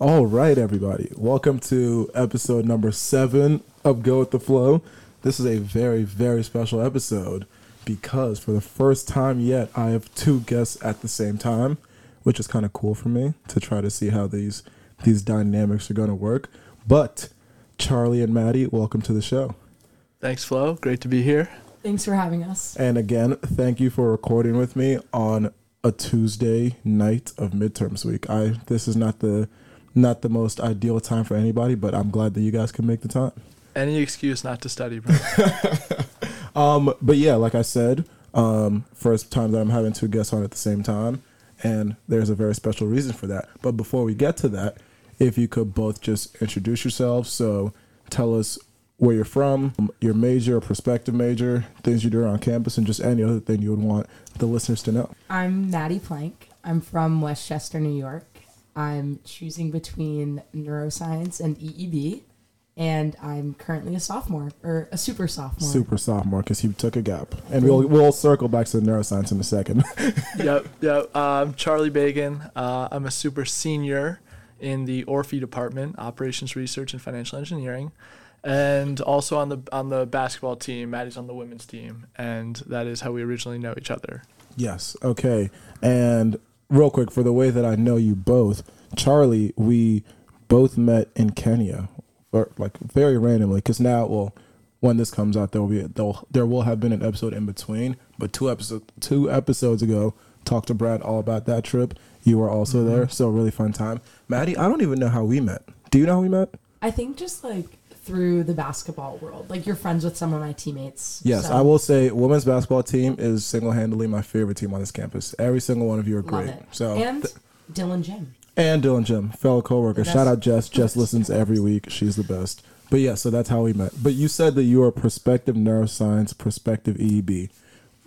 All right, everybody. Welcome to episode number seven of Go with the Flo. This is a very, very special episode because for the first time yet, I have two guests at the same time, which is kind of cool for me to try to see how these these dynamics are going to work. But Charlie and Maddie, welcome to the show. Thanks, Flo. Great to be here. Thanks for having us. And again, thank you for recording with me on a Tuesday night of midterms week. I this is not the not the most ideal time for anybody, but I'm glad that you guys can make the time. Any excuse not to study, bro. Um, but yeah, like I said, um, first time that I'm having two guests on at the same time, and there's a very special reason for that. But before we get to that, if you could both just introduce yourselves, so tell us where you're from, your major or prospective major, things you do on campus, and just any other thing you would want the listeners to know. I'm Maddie Plank. I'm from Westchester, New York. I'm choosing between neuroscience and EEB, and I'm currently a sophomore or a super sophomore. Super sophomore, because he took a gap, and we'll we'll circle back to the neuroscience in a second. yep, yep. Um, Charlie Bagin. Uh, I'm a super senior in the ORFE department, Operations Research and Financial Engineering, and also on the on the basketball team. Maddie's on the women's team, and that is how we originally know each other. Yes. Okay. And real quick, for the way that I know you both, Charlie, we both met in Kenya, or like very randomly. Because now, well, when this comes out, there will be there'll, there will have been an episode in between. But two episodes two episodes ago, talked to Brad all about that trip. You were also mm-hmm. there, so really fun time. Maddie, I don't even know how we met. Do you know how we met? I think just like through the basketball world, like you're friends with some of my teammates. Yes, so I will say women's basketball team is single handedly my favorite team on this campus. Every single one of you are Love great. it. So and th- Dillon Gym. and Dillon Gym, fellow coworker. Shout out Jess. Jess listens every week. She's the best. But yeah, so that's how we met. But you said that you are a prospective neuroscience, prospective EEB.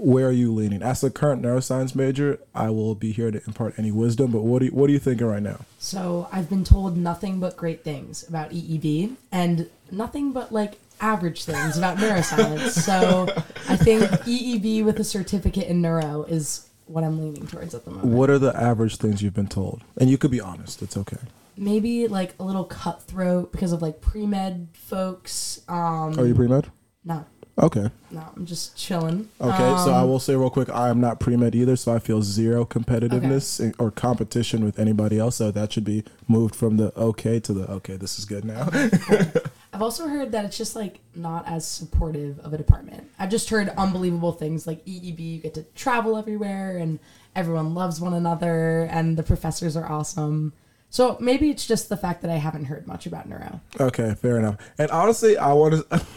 Where are you leaning? As a current neuroscience major, I will be here to impart any wisdom. But what do you, what are you thinking right now? So I've been told nothing but great things about EEB and nothing but like average things about neuroscience. so I think EEB with a certificate in neuro is what I'm leaning towards at the moment. What are the average things you've been told? And you could be honest. It's okay. maybe like a little cutthroat because of like pre-med folks. Um, Are you pre med? no, Okay. no, I'm just chilling. Okay, so I Um, will say real quick, I am not pre med either, so I feel zero competitiveness in- or competition with anybody else. So that should be moved from the okay to the okay. This is good now. I've also heard that it's just like not as supportive of a department. I've just heard unbelievable things like EEB, you get to travel everywhere and everyone loves one another and the professors are awesome. So maybe it's just the fact that I haven't heard much about neuro. okay, fair enough. And honestly, I want to.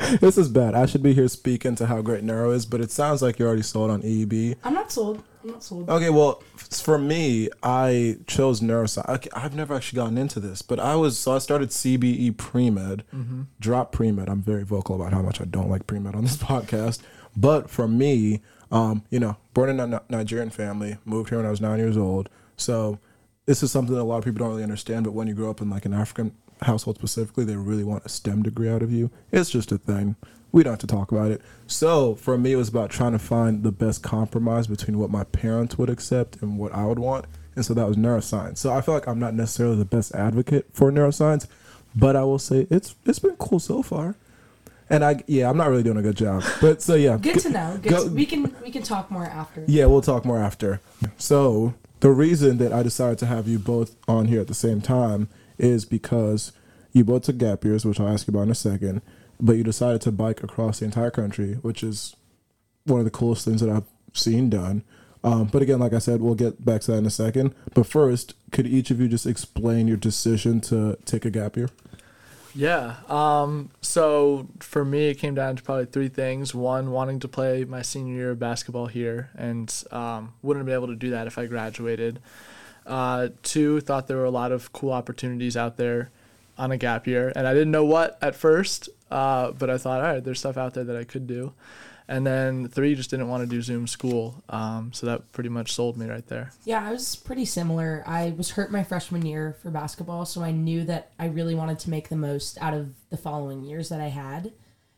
this is bad. I should be here speaking to how great neuro is, but it sounds like you're already sold on EEB. I'm not sold. I'm not sold. Okay, well, for me, I chose neuroscience. I've never actually gotten into this, but I was so I started CBE pre med, dropped pre med. I'm very vocal about how much I don't like pre med on this podcast. But for me, um, you know, born in a Nigerian family, moved here when I was nine years old. So this is something that a lot of people don't really understand. But when you grow up in like an African household specifically, they really want a STEM degree out of you. It's just a thing. We don't have to talk about it. So for me, it was about trying to find the best compromise between what my parents would accept and what I would want. And so that was neuroscience. So I feel like I'm not necessarily the best advocate for neuroscience, but I will say it's it's been cool so far. And I yeah, I'm not really doing a good job. But so yeah. Good to know. Good go- to- we can we can talk more after. Yeah, we'll talk more after. So, the reason that I decided to have you both on here at the same time is because you both took gap years, which I'll ask you about in a second, but you decided to bike across the entire country, which is one of the coolest things that I've seen done. Um, but again, like I said, we'll get back to that in a second. But first, could each of you just explain your decision to take a gap year? Yeah. Um, so for me, it came down to probably three things. One, wanting to play my senior year of basketball here, and um, wouldn't be able to do that if I graduated. Uh, two, thought there were a lot of cool opportunities out there on a gap year, and I didn't know what at first, uh, but I thought, all right, there's stuff out there that I could do. And then three, just didn't want to do Zoom school, um, so that pretty much sold me right there. Yeah, I was pretty similar. I was hurt my freshman year for basketball, so I knew that I really wanted to make the most out of the following years that I had.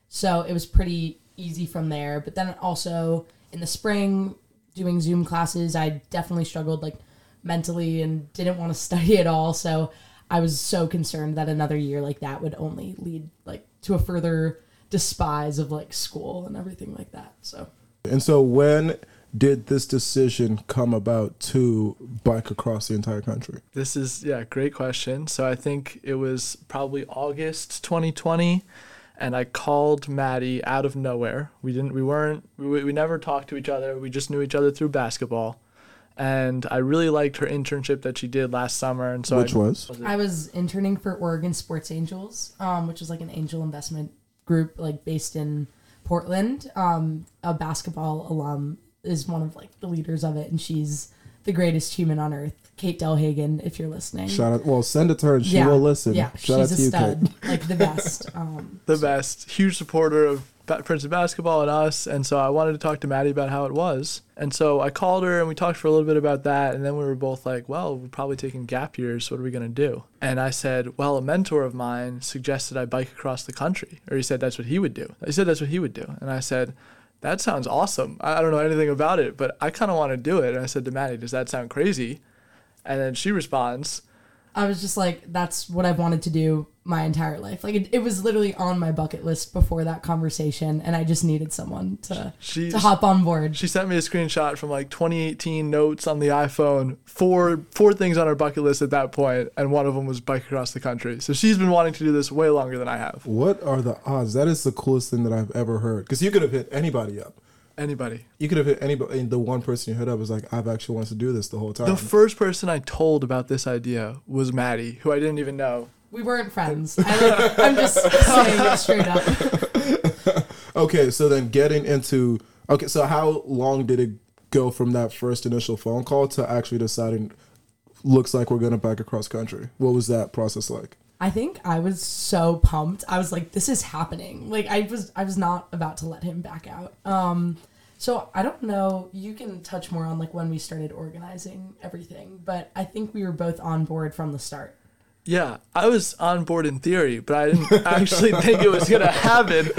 So it was pretty easy from there. But then also in the spring, doing Zoom classes, I definitely struggled like mentally and didn't want to study at all. So I was so concerned that another year like that would only lead like to a further despise of like school and everything like that. So And so when did this decision come about to bike across the entire country? This is yeah, great question. So I think it was probably August 2020 and I called Maddie out of nowhere. We didn't we weren't we, we never talked to each other. We just knew each other through basketball. And I really liked her internship that she did last summer and so Which I, was? I was interning for Oregon Sports Angels, um, which is like an angel investment group like based in Portland. Um, a basketball alum is one of like the leaders of it, and she's the greatest human on earth. Kate Delhagen, if you're listening. Shout out. Well, send it to her and she will listen. Yeah, Shout out she's to a you, stud, Kate. like the best. Um, the best, huge supporter of ba- Princeton basketball and us. And so I wanted to talk to Maddie about how it was. And so I called her and we talked for a little bit about that. And then we were both like, well, we're probably taking gap years. What are we going to do? And I said, well, a mentor of mine suggested I bike across the country. Or he said that's what he would do. He said that's what he would do. And I said, that sounds awesome. I don't know anything about it, but I kind of want to do it. And I said to Maddie, does that sound crazy? And then she responds, I was just like, that's what I've wanted to do my entire life. Like it, it was literally on my bucket list before that conversation, and I just needed someone to she, to hop on board. She sent me a screenshot from like 2018 notes on the iPhone. Four four things on her bucket list at that point, and one of them was bike across the country. So she's been wanting to do this way longer than I have. What are the odds? That is the coolest thing that I've ever heard. Because you could have hit anybody up. Anybody. You could have hit anybody. And the one person you hit up was like, I've actually wanted to do this the whole time. The first person I told about this idea was Maddie, who I didn't even know. We weren't friends. I, I'm just saying it straight up. okay, so then getting into. Okay, so how long did it go from that first initial phone call to actually deciding, looks like we're going to bike across country? What was that process like? I think I was so pumped. I was like, "This is happening!" Like I was, I was not about to let him back out. Um, so I don't know. You can touch more on like when we started organizing everything, but I think we were both on board from the start. Yeah, I was on board in theory, but I didn't actually think it was gonna happen.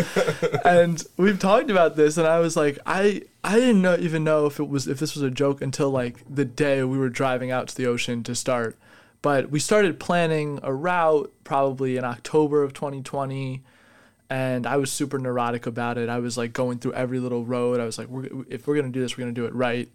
And we've talked about this, and I was like, I I didn't know even know if it was if this was a joke until like the day we were driving out to the ocean to start. But we started planning a route probably in October of 2020, and I was super neurotic about it. I was like going through every little road. I was like, we're, if we're gonna do this, we're gonna do it right.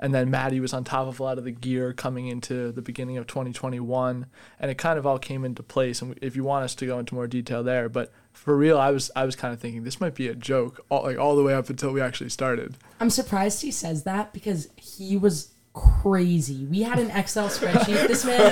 And then Maddie was on top of a lot of the gear coming into the beginning of 2021, and it kind of all came into place. And if you want us to go into more detail there, but for real, I was I was kind of thinking this might be a joke, all, like all the way up until we actually started. I'm surprised he says that because he was crazy. We had an Excel spreadsheet. This man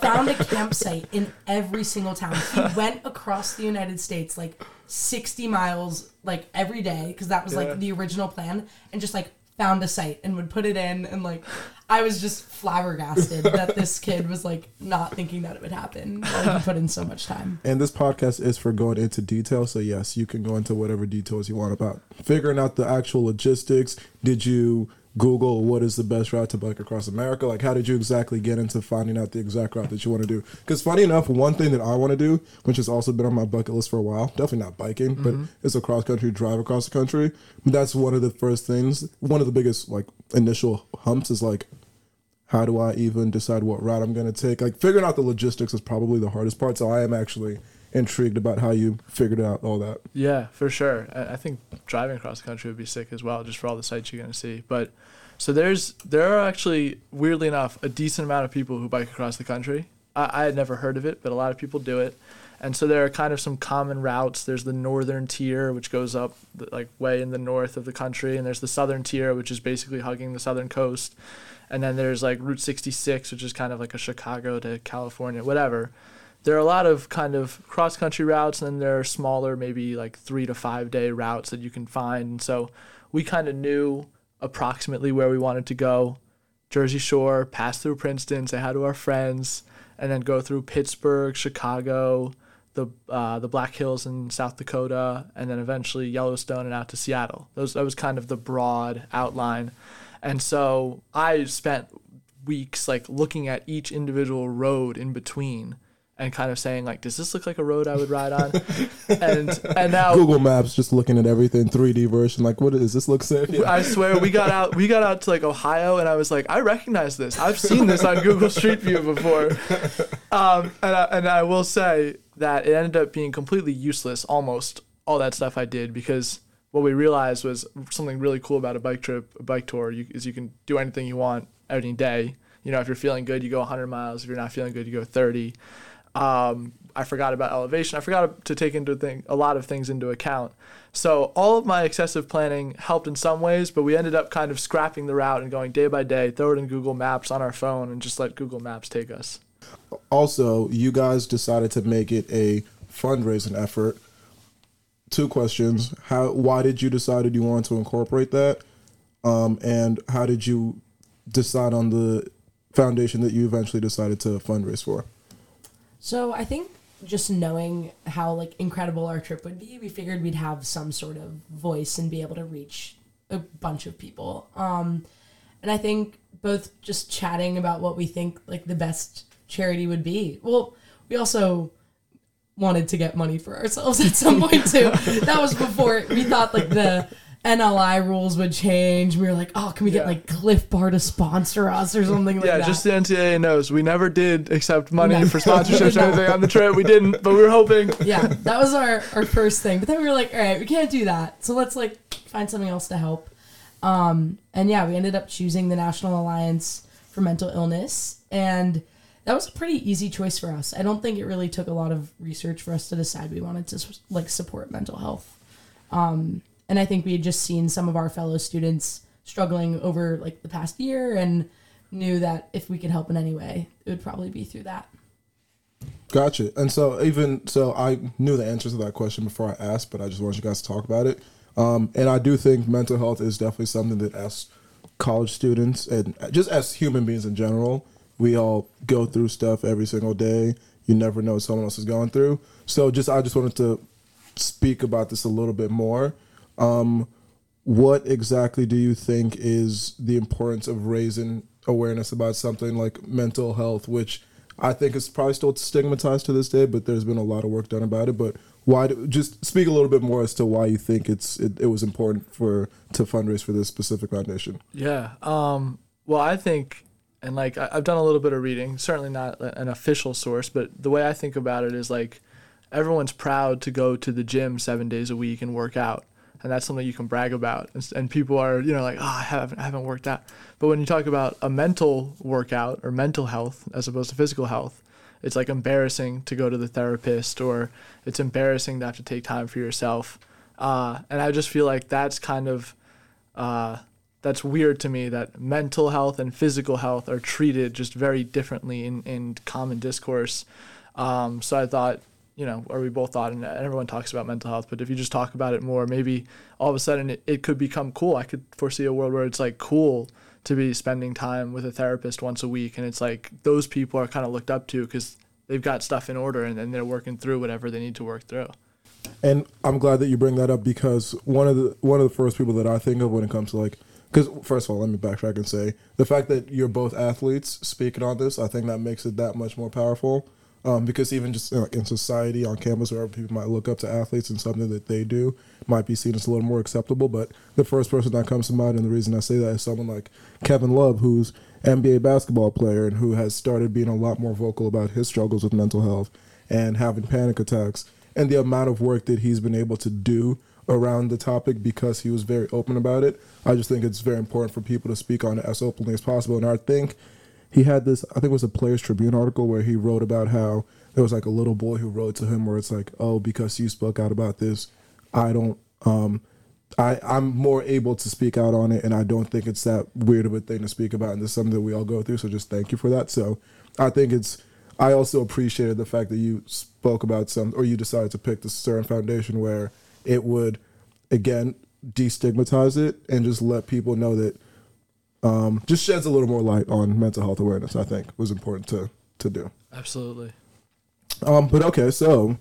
found a campsite in every single town. He went across the United States like 60 miles like every day because that was Yeah. like the original plan and just like found a site and would put it in and like I was just flabbergasted that this kid was like not thinking that it would happen. Like, he put in so much time. And this podcast is for going into detail. So, yes, you can go into whatever details you want about figuring out the actual logistics. Did you Google what is the best route to bike across America? Like, how did you exactly get into finding out the exact route that you want to do? Because, funny enough, one thing that I want to do, which has also been on my bucket list for a while, definitely not biking, but mm-hmm. it's a cross country drive across the country. That's one of the first things, one of the biggest, like, initial humps is like, how do I even decide what route I'm going to take? Like figuring out the logistics is probably the hardest part. So I am actually intrigued about how you figured out all that. Yeah, for sure. I think driving across the country would be sick as well, just for all the sights you're gonna see. But so there's there are actually weirdly enough a decent amount of people who bike across the country. I, I had never heard of it, but a lot of people do it. And so there are kind of some common routes. There's the northern tier, which goes up the- like way in the north of the country, and there's the southern tier, which is basically hugging the southern coast. And then there's like Route 66, which is kind of like a Chicago to California, whatever there are a lot of kind of cross country routes and then there are smaller maybe like three to five day routes that you can find. And so we kind of knew approximately where we wanted to go jersey shore pass through princeton say hi to our friends and then go through pittsburgh chicago the uh, the black hills in south dakota and then eventually yellowstone and out to seattle. Those that was kind of the broad outline. And so i spent weeks like looking at each individual road in between and kind of saying like, does this look like a road I would ride on? and and now Google Maps, just looking at everything, 3D version. Like, what is this? Look safe. Yeah. I swear we got out we got out to like Ohio and I was like I recognize this I've seen this on Google Street View before um, and, I, and I will say that it ended up being completely useless almost all that stuff I did because what we realized was something really cool about a bike trip a bike tour you, is you can do anything you want any day you know if you're feeling good you go 100 miles if you're not feeling good you go 30 um, I forgot about elevation. I forgot to take into thing, a lot of things into account. So all of my excessive planning helped in some ways, but we ended up kind of scrapping the route and going day by day, throw it in Google Maps on our phone, and just let Google Maps take us. Also, you guys decided to make it a fundraising effort. Two questions: How? Why did you decide you wanted to incorporate that? Um, and how did you decide on the foundation that you eventually decided to fundraise for? So I think just knowing how like incredible our trip would be, we figured we'd have some sort of voice and be able to reach a bunch of people. Um, and I think both just chatting about what we think like the best charity would be. Well, we also wanted to get money for ourselves at some point too. that was before we thought like the NIL rules would change. We were like, oh, can we get Yeah. like Clif Bar to sponsor us or something like that? yeah, that? just the NCAA knows we never did accept money No. for sponsorships or anything on the trip. We didn't, but we were hoping. yeah, that was our, our first thing. But then we were like, all right, we can't do that. So let's like find something else to help. Um, and yeah, we ended up choosing the National Alliance for Mental Illness. And that was a pretty easy choice for us. I don't think it really took a lot of research for us to decide we wanted to like support mental health. Um, and I think we had just seen some of our fellow students struggling over like the past year and knew that if we could help in any way, it would probably be through that. Gotcha. And so even so, I knew the answer to that question before I asked, but I just wanted you guys to talk about it. Um, and I do think mental health is definitely something that as college students and just as human beings in general, we all go through stuff every single day. You never know what someone else is going through. So just I just wanted to speak about this a little bit more. Um, what exactly do you think is the importance of raising awareness about something like mental health, which I think is probably still stigmatized to this day, but there's been a lot of work done about it. But why? Do, just speak a little bit more as to why you think it's it, it was important for to fundraise for this specific foundation. Yeah. Um, well, I think, and like I, I've done a little bit of reading, certainly not an official source, but the way I think about it is like everyone's proud to go to the gym seven days a week and work out. And that's something you can brag about. And, and people are, you know, like, oh, I haven't, I haven't worked out. But when you talk about a mental workout or mental health as opposed to physical health, it's like embarrassing to go to the therapist or it's embarrassing to have to take time for yourself. Uh, and I just feel like that's kind of uh, that's weird to me that mental health and physical health are treated just very differently in, in common discourse. Um, so I thought, you know, or we both thought, and everyone talks about mental health, but if you just talk about it more, maybe all of a sudden it, it could become cool. I could foresee a world where it's like cool to be spending time with a therapist once a week. And it's like those people are kind of looked up to because they've got stuff in order and, and they're working through whatever they need to work through. And I'm glad that you bring that up because one of the one of the first people that I think of when it comes to like because first of all, let me backtrack and say the fact that you're both athletes speaking on this, I think that makes it that much more powerful. Um, because even just know, in society, on campus, wherever people might look up to athletes and something that they do might be seen as a little more acceptable. But the first person that comes to mind, and the reason I say that is someone like Kevin Love, who's NBA basketball player and who has started being a lot more vocal about his struggles with mental health and having panic attacks, and the amount of work that he's been able to do around the topic because he was very open about it. I just think it's very important for people to speak on it as openly as possible. And I think he had this, I think it was a Players Tribune article where he wrote about how there was like a little boy who wrote to him where it's like, oh, because you spoke out about this, I don't, um, I, I'm more able to speak out on it, and I don't think it's that weird of a thing to speak about, and it's something that we all go through. So just thank you for that. So I think it's. I also appreciated the fact that you spoke about some, or you decided to pick the certain foundation where it would, again, destigmatize it and just let people know that, um, just sheds a little more light on mental health awareness. I think was important to to do. Absolutely. Um, but okay, so,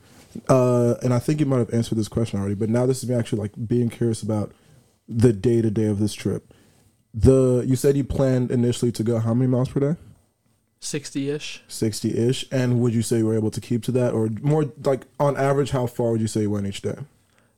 uh, and I think you might have answered this question already, but now this is me actually like being curious about the day to day of this trip. The you said you planned initially to go how many miles per day? 60 ish. 60 ish. And would you say you were able to keep to that? Or more like on average, how far would you say you went each day?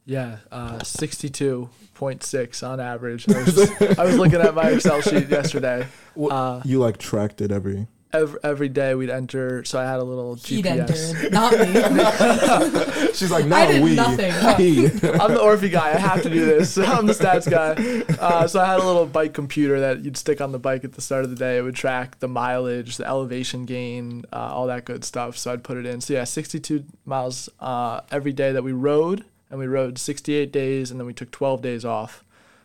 Yeah, uh, 62.6 on average. I was, I was looking at my Excel sheet yesterday. What- Uh, You like tracked it every. every, every day we'd enter, so I had a little He'd GPS. entered, not me. She's like, I not did we. nothing. He. I'm the ORFE guy. I have to do this. I'm the stats guy. Uh, so I had a little bike computer that you'd stick on the bike at the start of the day. It would track the mileage, the elevation gain, uh, all that good stuff. So I'd put it in. So yeah, 62 miles uh, every day that we rode, and we rode 68 days, and then we took 12 days off.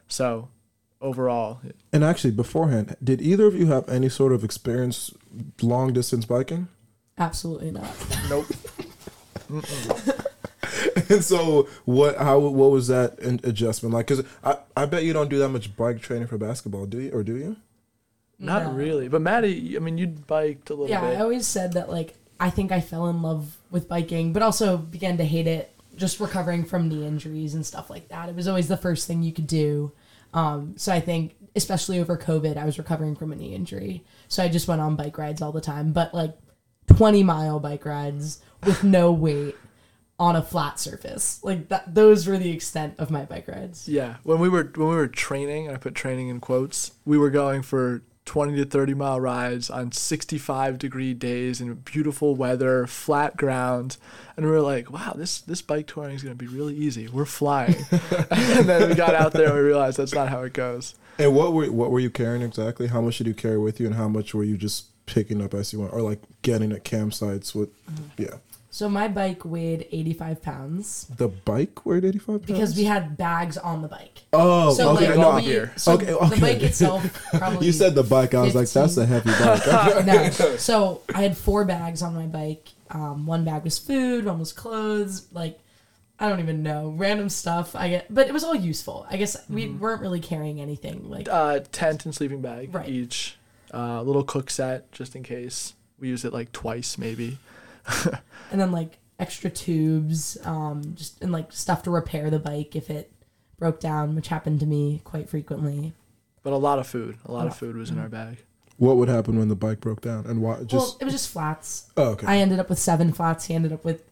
So overall, And actually, beforehand, did either of you have any sort of experience long distance biking? Absolutely not. nope. and so, what? How? What was that in- adjustment like? Because I, I bet you don't do that much bike training for basketball, do you? Or do you? Not No. really. But Maddie, I mean, you biked a little bit. Yeah, bit. I always said that like I think I fell in love with biking, but also began to hate it just recovering from knee injuries and stuff like that. It was always the first thing you could do. Um, so I think especially over COVID, I was recovering from a knee injury. So I just went on bike rides all the time, but like 20 mile bike rides with no weight on a flat surface. Like that those were the extent of my bike rides. Yeah, when we were when we were training, I put training in quotes. We were going for 20 to 30 mile rides on 65 degree days in beautiful weather, flat ground, and we were like, "Wow, this this bike touring is going to be really easy. We're flying." and then we got out there and we realized that's not how it goes. And what were what were you carrying exactly? How much did you carry with you, and how much were you just picking up as you went, or like getting at campsites with? Mm-hmm. Yeah, So my bike weighed 85 pounds the bike weighed eighty five pounds? because we had bags on the bike. Oh, So okay. like no, we, here. so Okay, the okay. bike itself probably you said the bike. I was like, that's a heavy bike. no. So I had four bags on my bike. Um, one bag was food, one was clothes, like I don't even know, random stuff. I get, but it was all useful. I guess we weren't really carrying anything like Uh, tent and sleeping bag Right. each. Uh, little cook set just in case. We use it like twice maybe. and then like extra tubes, um, just and like stuff to repair the bike if it broke down, which happened to me quite frequently. But a lot of food. A lot of lot. food was in our bag. what would happen when the bike broke down, and why? well, it was just flats. oh, okay. I ended up with seven flats. He ended up with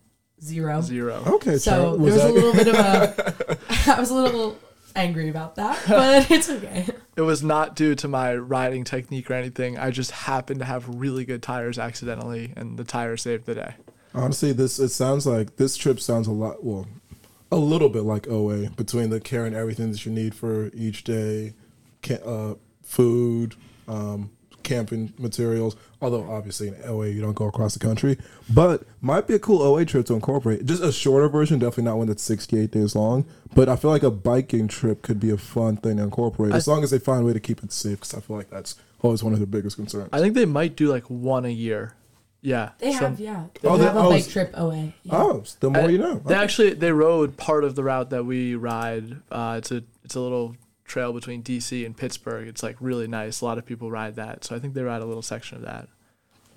zero. Zero. okay, So Charles, there was that- a little bit of a. I was a little angry about that, but it's okay. It was not due to my riding technique or anything. I just happened to have really good tires accidentally, and the tire saved the day. Honestly, this it sounds like this trip sounds a lot well, a little bit like OA between the care and everything that you need for each day, uh, food, um, camping materials. Although obviously in LA you don't go across the country, but might be a cool OA trip to incorporate. Just a shorter version, definitely not one that's sixty eight days long. But I feel like a biking trip could be a fun thing to incorporate as long as they find a way to keep it safe. Because I feel like that's always one of the biggest concerns. I think they might do like one a year. Yeah. They some- have, yeah. Oh, They they- have a oh, bike trip OA. Yeah. Oh, the more I- you know. They actually they rode part of the route that we ride. Uh, it's a it's a little trail between DC and Pittsburgh. It's like really nice. A lot of people ride that, so I think they ride a little section of that.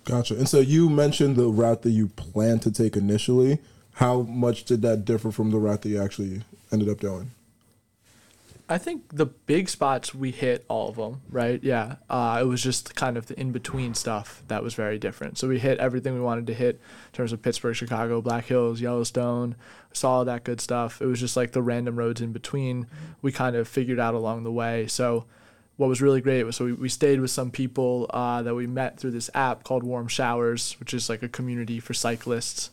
Gotcha. And so you mentioned the route that you planned to take initially. How much did that differ from the route that you actually ended up doing? I think the big spots we hit all of them, right? Yeah. Uh, it was just kind of the in between stuff that was very different. So we hit everything we wanted to hit in terms of Pittsburgh, Chicago, Black Hills, Yellowstone, saw all that good stuff. It was just like the random roads in between we kind of figured out along the way. So what was really great was so we, we stayed with some people uh, that we met through this app called Warm Showers, which is like a community for cyclists.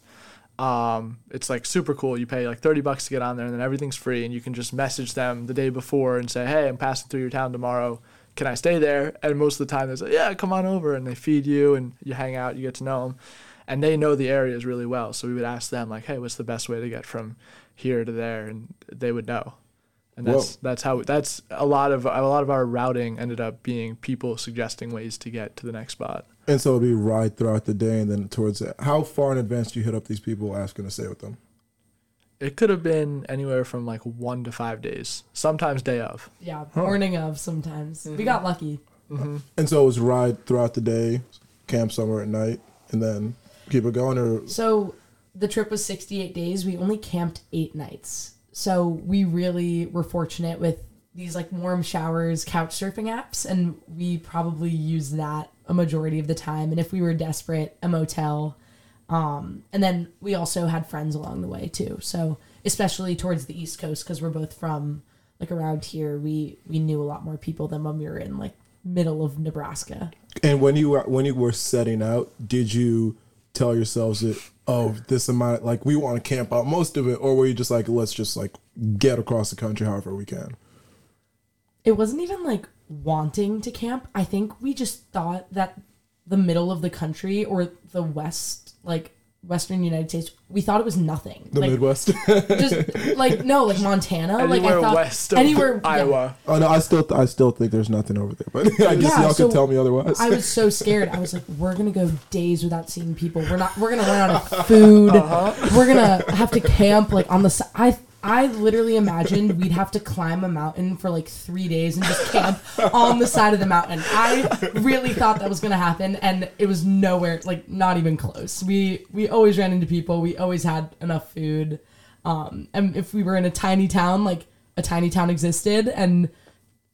Um, it's like super cool. You pay like 30 bucks to get on there and then everything's free and you can just message them the day before and say, Hey, I'm passing through your town tomorrow. Can I stay there? And most of the time they say, yeah, come on over. And they feed you and you hang out, you get to know them and they know the areas really well. So we would ask them like, Hey, what's the best way to get from here to there? And they would know. And that's, Whoa. that's how, that's a lot of, a lot of our routing ended up being people suggesting ways to get to the next spot. And so it'd be ride throughout the day and then towards it. How far in advance do you hit up these people asking to stay with them? It could have been anywhere from like one to five days, sometimes day of. Yeah, Huh. morning of sometimes. We mm-hmm. got lucky. Mm-hmm. And so it was ride throughout the day, camp somewhere at night, and then keep it going or So the trip was 68 days. We only camped eight nights. So we really were fortunate with these like warm showers couch surfing apps and we probably use that a majority of the time. And if we were desperate a motel. Um, and then we also had friends along the way too. So especially towards the east coast because we're both from like around here we we knew a lot more people than when we were in like middle of nebraska. And when you were when you were setting out, did you tell yourselves that oh this amount like we want to camp out most of it, or were you just like let's just like get across the country however we can? It wasn't even like wanting to camp. I think we just thought that the middle of the country or the west, like western United States, we thought it was nothing. The like, Midwest. just like no, like Montana, like Anywhere I thought west of anywhere yeah. Iowa. oh no, I still I still think there's nothing over there, but I guess Yeah, y'all so can tell me otherwise. I was so scared. I was like, we're gonna go days without seeing people. We're not. We're gonna run out of food. Uh-huh. We're gonna have to camp like on the. si- I I literally imagined we'd have to climb a mountain for like three days and just camp on the side of the mountain. I really thought that was gonna happen, and it was nowhere. Like not even close. We we always ran into people. We always had enough food. Um, and if we were in a tiny town, like a tiny town existed, and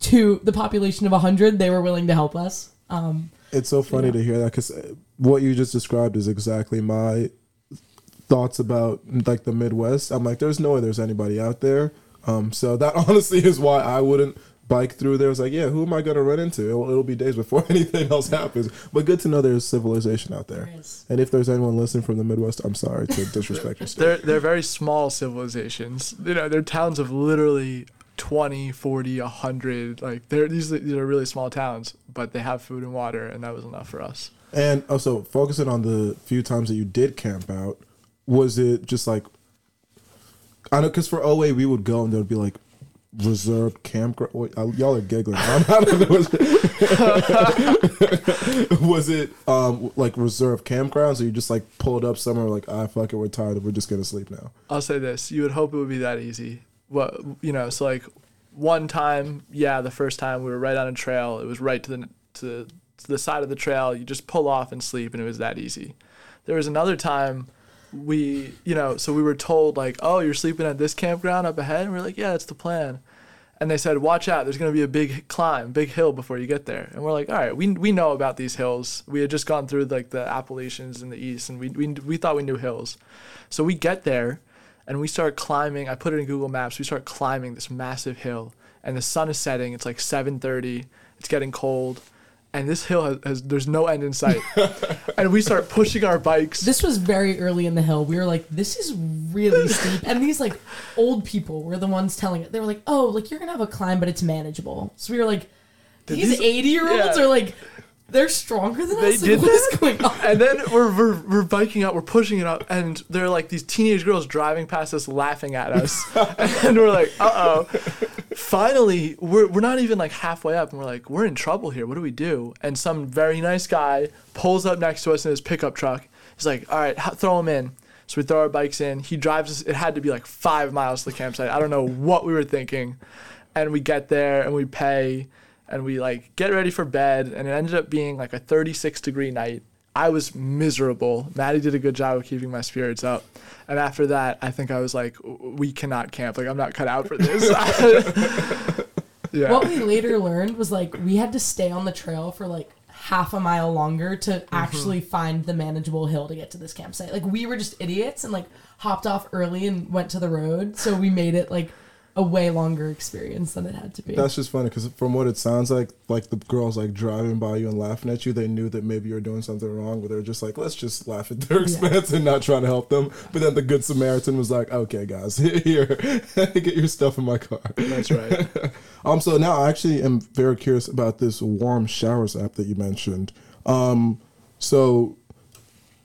to the population of 100 they were willing to help us um it's so funny to hear that because what you just described is exactly my thoughts about like the Midwest. I'm like, there's no way there's anybody out there. Um, so that honestly is why I wouldn't bike through there. It's like, yeah, who am I gonna run into? It'll, it'll be days before anything else happens. But good to know there's civilization out there. There is. And if there's anyone listening from the Midwest, I'm sorry to disrespect your state. They're they're very small civilizations. You know, they're towns of literally 20, 40, 100. Like they're these these are really small towns, but they have food and water and that was enough for us. And also focusing on the few times that you did camp out, was it just like I know because for OA we would go and there would be like reserved campground. Y'all are giggling. Was, it, was it um like reserved campgrounds or you just like pulled up somewhere like ah fuck it we're tired we're just gonna sleep now. I'll say this: you would hope it would be that easy. What you know, so like one time, yeah, the first time we were right on a trail. It was right to the to, to the side of the trail. You just pull off and sleep, and it was that easy. There was another time we, you know, so we were told like, oh, you're sleeping at this campground up ahead, and we are like, yeah, that's the plan. And they said, watch out, there's gonna be a big climb, big hill before you get there. And we're like, all right, we we know about these hills. We had just gone through like the Appalachians in the east, and we we we thought we knew hills. So we get there and we start climbing. I put it in Google Maps. We start climbing this massive hill, and the sun is setting. It's like 7:30. It's getting cold, and this hill has, has there's no end in sight. and we start pushing our bikes. this was very early in the hill we were like this is really steep and these like old people were the ones telling it they were like oh like you're gonna have a climb but it's manageable so we were like these these- 80 year olds yeah. are like they're stronger than They us did what is going on and then we're, we're we're biking up, we're pushing it up, and they're like these teenage girls driving past us, laughing at us, and we're like, uh oh. Finally, we're we're not even like halfway up, and we're like, we're in trouble here. What do we do? And some very nice guy pulls up next to us in his pickup truck. He's like, all right, throw him in. So we throw our bikes in. He drives us. It had to be like five miles to the campsite. I don't know what we were thinking, and we get there and we pay and we like get ready for bed and it ended up being like a 36 degree night. I was miserable. Maddie did a good job of keeping my spirits up. And after that i think i was like we cannot camp. Like i'm not cut out for this. Yeah. What we later learned was like we had to stay on the trail for like half a mile longer to Mm-hmm. actually find the manageable hill to get to this campsite. Like we were just idiots and like hopped off early and went to the road. So we made it like a way longer experience than it had to be That's just funny because from what it sounds like, like the girls like driving by you and laughing at you, they knew that maybe you're doing something wrong, but they're just like, let's just laugh at their expense and not trying to help them. But then the good Samaritan was like, okay, guys, here, get your stuff in my car. that's right Um, so now I actually am very curious about this warm showers app that you mentioned. Um, so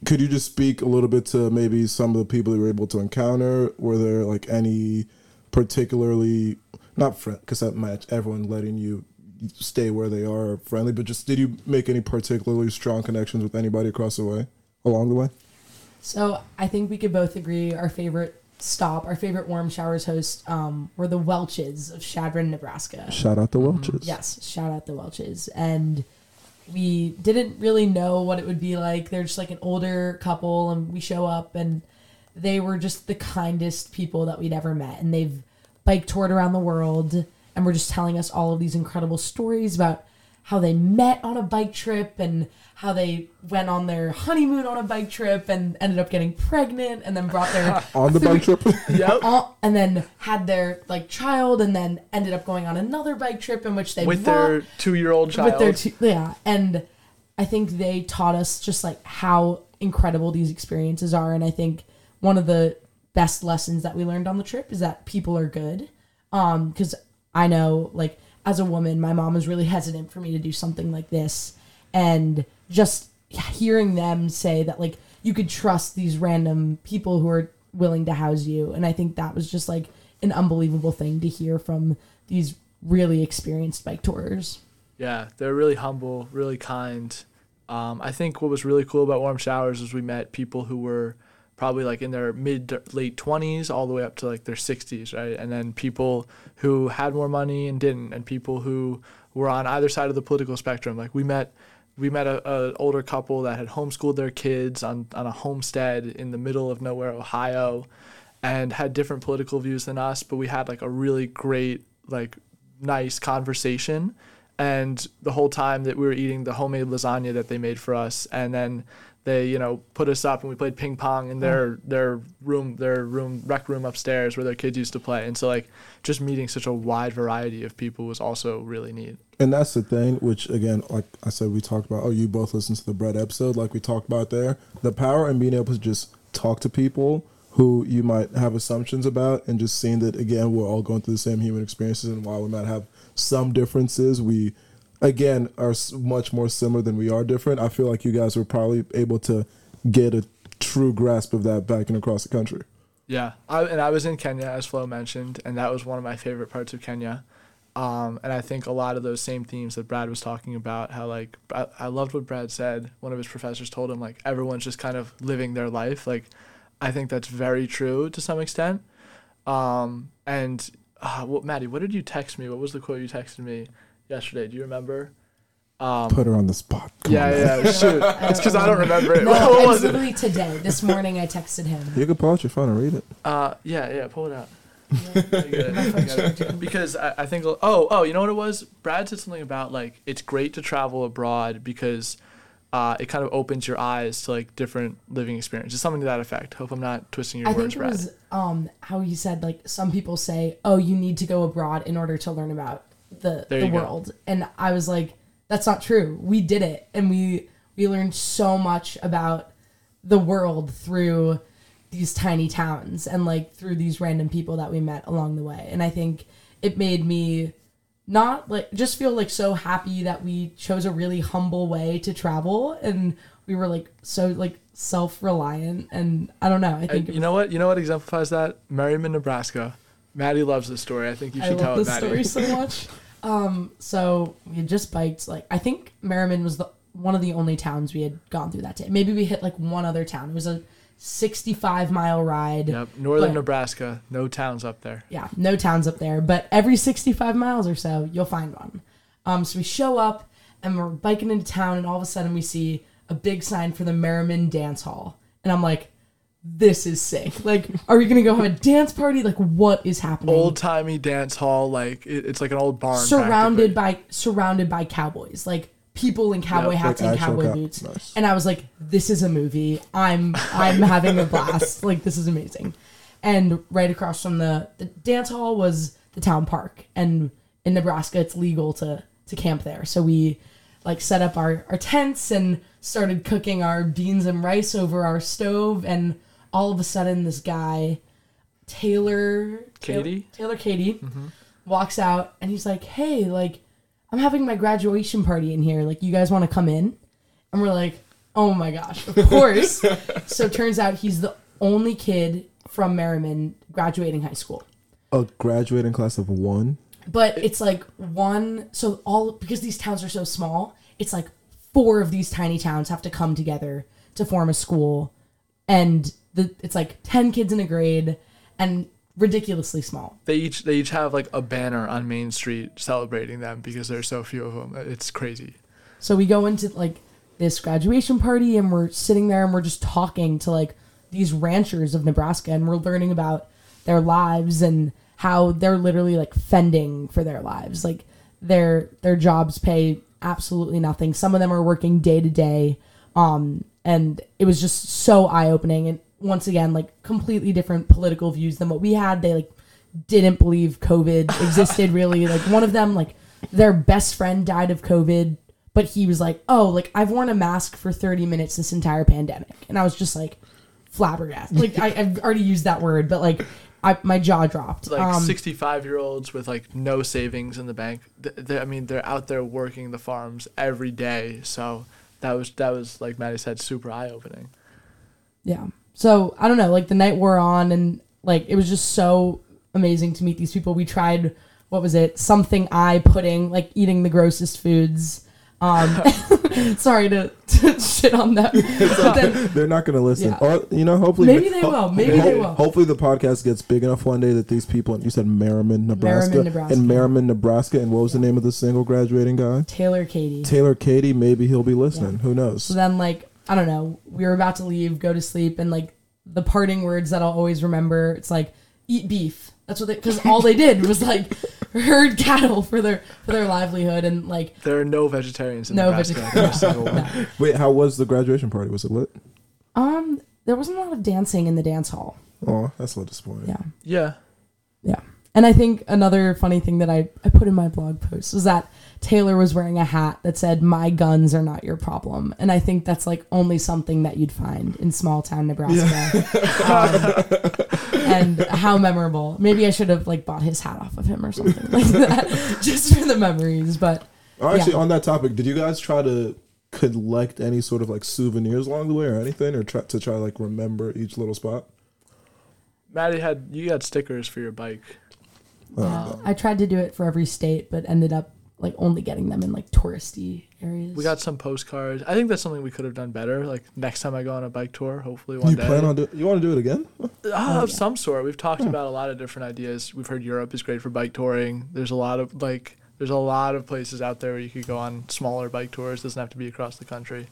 could you just speak a little bit to maybe some of the people you were able to encounter? Were there like any particularly not friend because that match everyone letting you stay where they are friendly, but just did you make any particularly strong connections with anybody across the way along the way? So I think we could both agree our favorite stop, our favorite warm showers host, um, were the Welches of Chadron, Nebraska. Shout out the Welches. Yes, shout out the Welches. And we didn't really know what it would be like. They're just like an older couple, and we show up, and they were just the kindest people that we'd ever met. And they've bike toured around the world, and were just telling us all of these incredible stories about how they met on a bike trip and how they went on their honeymoon on a bike trip and ended up getting pregnant and then brought their On the bike trip. Yep. all, and then had their like child and then ended up going on another bike trip in which they With vo- their two-year-old child. with their two, yeah and i think they taught us just like how incredible these experiences are and i think one of the best lessons that we learned on the trip is that people are good. Um because i know like as a woman my mom was really hesitant for me to do something like this. And just hearing them say that like you could trust these random people who are willing to house you. And i think that was just like an unbelievable thing to hear from these really experienced bike tours Yeah, they're really humble, really kind. Um, I think what was really cool about warm showers is we met people who were probably like in their mid to late 20s all the way up to like their 60s, right? And then people who had more money and didn't, and people who were on either side of the political spectrum. Like we met we met a, a older couple that had homeschooled their kids on, on a homestead in the middle of nowhere, Ohio, and had different political views than us, but we had like a really great, like nice conversation. And the whole time that we were eating the homemade lasagna that they made for us, and then they, you know, put us up and we played ping pong in hmm. their their room, their room rec room upstairs where their kids used to play. And so like just meeting such a wide variety of people was also really neat. And that's the thing, which again, like I said, we talked about. Oh, you both listened to the bread episode, like we talked about there. The power in being able to just talk to people who you might have assumptions about, and just seeing that again, we're all going through the same human experiences, and while we might have some differences, we again are much more similar than we are different. I feel like you guys were probably able to get a true grasp of that back and across the country. Yeah, I, and I was in Kenya as Flo mentioned, and that was one of my favorite parts of Kenya. Um, and I think a lot of those same themes that Brad was talking about, how like I, I loved what Brad said. One of his professors told him like everyone's just kind of living their life. Like I think that's very true to some extent. Um, and uh, what Maddie, what did you text me? What was the quote you texted me yesterday? Do you remember? Um, Put her on the spot. Come yeah, on, yeah, shoot. It's because I don't remember it. No, what was it? literally today. This morning I texted him. You can pull out your phone and read it. Uh, yeah, yeah, pull it out. I I because I, I think oh oh you know what it was Brad said something about like it's great to travel abroad because uh, it kind of opens your eyes to like different living experiences something to that effect hope I'm not twisting your I words think it Brad was um how he said like some people say, "Oh, you need to go abroad in order to learn about the There the you go. world." And I was like, "That's not true. We did it, and we we learned so much about the world through these tiny towns and like through these random people that we met along the way." And I think it made me not like just feel like so happy that we chose a really humble way to travel and we were like so like self-reliant and i don't know i think you know what you know what exemplifies that Merriman Nebraska Maddie loves this story I think you I should tell love it this Maddie story so much. Um, so we had just biked. Like I think Merriman was the one of the only towns we had gone through that day. Maybe we hit like one other town. It was a 65 mile ride. yep northern But- Nebraska no towns up there Yeah, no towns up there, but every 65 miles or so, you'll find one. Um, so we show up and we're biking into town, and all of a sudden we see a big sign for the Merriman Dance Hall, and I'm like, "This is sick! Like, are we gonna go have a dance party? Like, what is happening?" old timey dance hall like it, it's like an old barn surrounded by surrounded by cowboys, like people in cowboy Yep. hats Like and cowboy cow- boots. nice. And I was like, "This is a movie. I'm I'm having a blast. Like this is amazing." And right across from the the dance hall was the town park, and in Nebraska, it's legal to to camp there. So we like set up our our tents and started cooking our beans and rice over our stove, and all of a sudden, this guy. Taylor Katie? Taylor Katie mm-hmm. walks out and he's like, "Hey, like I'm having my graduation party in here. Like you guys want to come in?" And we're like, "Oh my gosh, of course." so it turns out he's the only kid from Merriman graduating high school. A graduating class of one. But it's like one so all because these towns are so small, it's like four of these tiny towns have to come together to form a school and the it's like 10 kids in a grade and ridiculously small. they each they each have like a banner on Main Street celebrating them because there's so few of them it's crazy So we go into like this graduation party and we're sitting there and we're just talking to like these ranchers of Nebraska and we're learning about their lives and how they're literally like fending for their lives. Like their their jobs pay absolutely nothing. Some of them are working day to day. Um, and it was just so eye opening. And once again, like completely different political views than what we had. They like didn't believe COVID existed really. Like one of them, like their best friend died of COVID, but he was like, "Oh, like I've worn a mask for 30 minutes this entire pandemic," and I was just like flabbergasted. Like I, I've already used that word, but like I, my jaw dropped. like Um, 65 year olds with like no savings in the bank th- they- i mean they're out there working the farms every day so that was that was like maddie said super eye-opening Yeah. So I don't know, like the night wore on and like it was just so amazing to meet these people. We tried what was it? Something eye pudding, like eating the grossest foods. Um sorry to, to shit on them. But then They're not going to listen. Yeah. Or, you know, hopefully. Maybe they will. Maybe they will. Hopefully, the podcast gets big enough one day that these people, you said Merriman, Nebraska. Merriman, Nebraska. In Merriman, Nebraska. And what was the name of the single graduating guy? Taylor Katie. Taylor Katie. Maybe he'll be listening. Who knows? So then like I don't know, we were about to leave, go to sleep, and like the parting words that I'll always remember, it's like eat beef. That's what they because all they did was like herd cattle for their for their livelihood and like there are no vegetarians in No nebraska vegetarians. Not single one. Wait, how was the graduation party? Was it lit? um there wasn't a lot of dancing in the dance hall. Oh, that's a little disappointing. Yeah. yeah Yeah. And I think another funny thing that I, I put in my blog post was that Taylor was wearing a hat that said, My guns are not your problem. And I think that's like only something that you'd find in small town Nebraska. Um, and how memorable. Maybe I should have like bought his hat off of him or something like that. just for the memories. But Oh, actually, Yeah. on that topic, did you guys try to collect any sort of like souvenirs along the way or anything, or try to try to like remember each little spot? maddie had you had stickers for your bike Oh, I tried to do it for every state, but ended up like only getting them in like touristy areas. we got some postcards i think that's something we could have done better like next time i go on a bike tour hopefully one you day plan on do? You want to do it again? Uh, of some sort. We've talked about a lot of different ideas. We've heard Europe is great for bike touring. There's a lot of like there's a lot of places out there where you could go on smaller bike tours. Doesn't have to be across the country.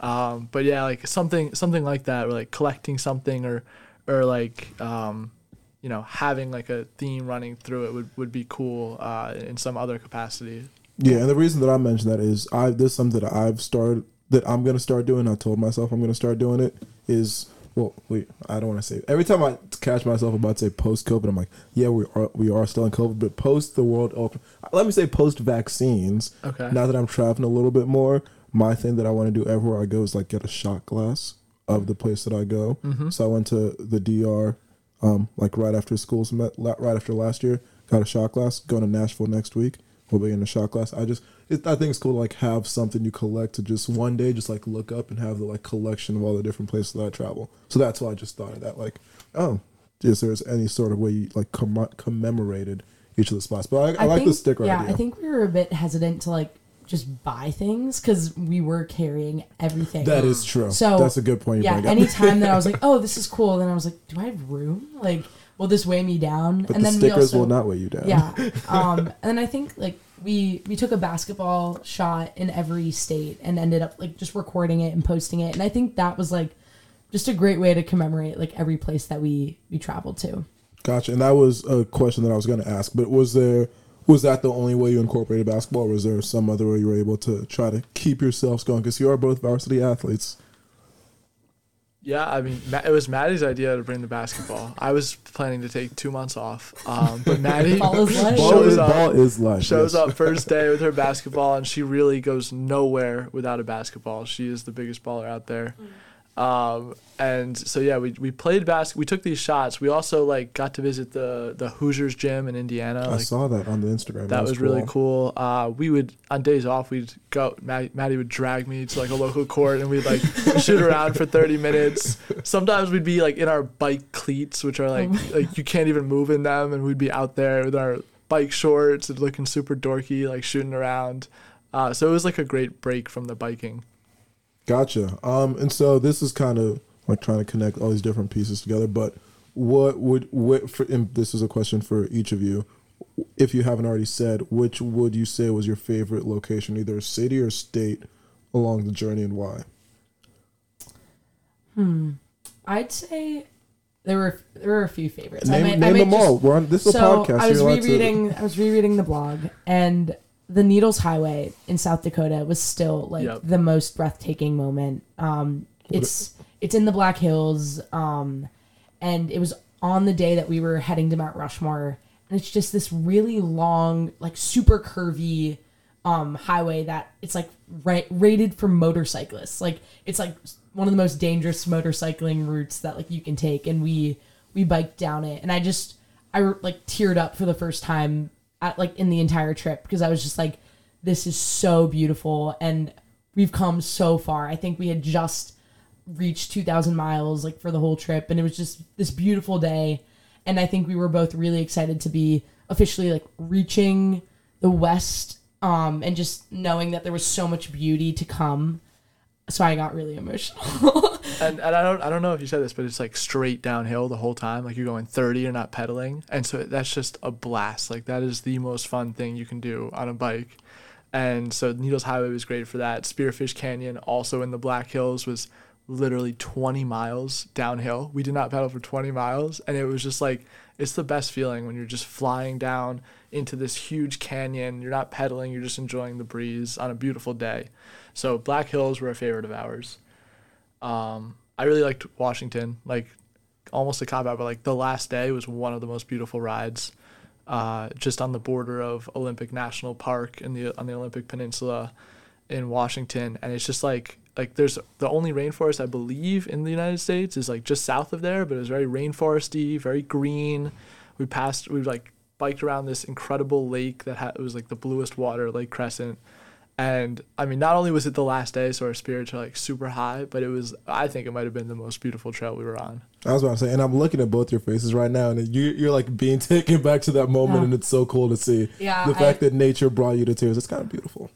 Um, but yeah, like something something like that, or like collecting something, or or like um, you know having like a theme running through it would, would be cool uh, in some other capacity. Yeah, and the reason that I mentioned that is I this is something that I've started that I'm gonna start doing. I told myself I'm gonna start doing it. Is well, wait, I don't want to say. Every time I catch myself about to say post COVID, I'm like, yeah, we are we are still in COVID, but post the world open. Let me say post vaccines. Okay. Now that I'm traveling a little bit more, my thing that I want to do everywhere I go is like get a shot glass of the place that I go. So I went to the DR, um, like right after school, right after last year. Got a shot glass. Going to Nashville next week. We'll be in a shot glass. I just, it, I think it's cool to like have something you collect to just one day just like look up and have the like collection of all the different places that I travel. So that's why I just thought of that. Like, oh, is there's any sort of way you like comm- commemorated each of the spots? But I, I, like the sticker yeah, idea. I think we were a bit hesitant to like just buy things because we were carrying everything. that is true. So that's a good point. Yeah, anytime that I was like, oh, this is cool, then I was like, do I have room? Like, will this weigh me down? But and the then stickers we also, will not weigh you down. Yeah. Um, and then I think like we we took a basketball shot in every state and ended up like just recording it and posting it. And I think that was like just a great way to commemorate like every place that we we traveled to. Gotcha. And that was a question that I was going to ask. But was there was that the only way you incorporated basketball, or was there some other way you were able to try to keep yourselves going? Because you are both varsity athletes. Yeah, I mean, it was Maddie's idea to bring the basketball. I was planning to take two months off, um, but Maddie Ball is life. Ball shows is, up. ball is life. shows yes. up first day with her basketball and she really goes nowhere without a basketball she is the biggest baller out there um, and so yeah we, we played basket we took these shots. We also like got to visit the the hoosiers gym in indiana I like saw that on the Instagram. that was really cool. uh, we would on days off we'd go Maddie, Maddie would drag me to like a local court and we'd like shoot around for 30 minutes. Sometimes we'd be like in our bike cleats which are like like you can't even move in them and we'd be out there with our bike shorts and looking super dorky like shooting around. Uh, so it was like a great break from the biking Gotcha. Um, and so this is kind of like trying to connect all these different pieces together. But what would what for? And this is a question for each of you. If you haven't already said, which would you say was your favorite location, either city or state, along the journey, and why? Hmm. I'd say there were there were a few favorites. Name, I might, I name might them just- all. We're on, this is a so podcast. I was You're allowed to- rereading. I was rereading the blog, and the Needles Highway in South Dakota was still like Yep. the most breathtaking moment. Um, it's it's in the Black Hills, um, and it was on the day that we were heading to Mount Rushmore, and it's just this really long, like super curvy um highway that it's like ra- rated for motorcyclists like it's like one of the most dangerous motorcycling routes that like you can take and we we biked down it and i just i like teared up for the first time at like in the entire trip because i was just like this is so beautiful and we've come so far. I think we had just reached 2000 miles like for the whole trip and it was just this beautiful day. And i think we were both really excited to be officially like reaching the west um and just knowing that there was so much beauty to come. So i got really emotional And, and I don't I don't know if you said this, but it's like straight downhill the whole time. Like you're going 30, you're not pedaling, and so that's just a blast. Like that is the most fun thing you can do on a bike. And so Needles Highway was great for that. Spearfish Canyon, also in the Black Hills, was literally 20 miles downhill. We did not pedal for 20 miles, and it was just like it's the best feeling when you're just flying down into this huge canyon. You're not pedaling, you're just enjoying the breeze on a beautiful day. So Black Hills were a favorite of ours. Um, I really liked Washington, like almost a cop out, but like the last day was one of the most beautiful rides. Uh, just on the border of Olympic National Park in the on the Olympic Peninsula in Washington, and it's just like like there's the only rainforest I believe in the United States is like just south of there, but it was very rainforesty, very green. We passed, we like biked around this incredible lake that had it was like the bluest water, Lake Crescent. And I mean, not only was it the last day, so our spirits are like super high, but it was, I think it might have been the most beautiful trail we were on. I was about to say, and I'm looking at both your faces right now, and you, you're like being taken back to that moment, Yeah. and it's so cool to see. Yeah, the fact I- that nature brought you to tears, it's kind of beautiful.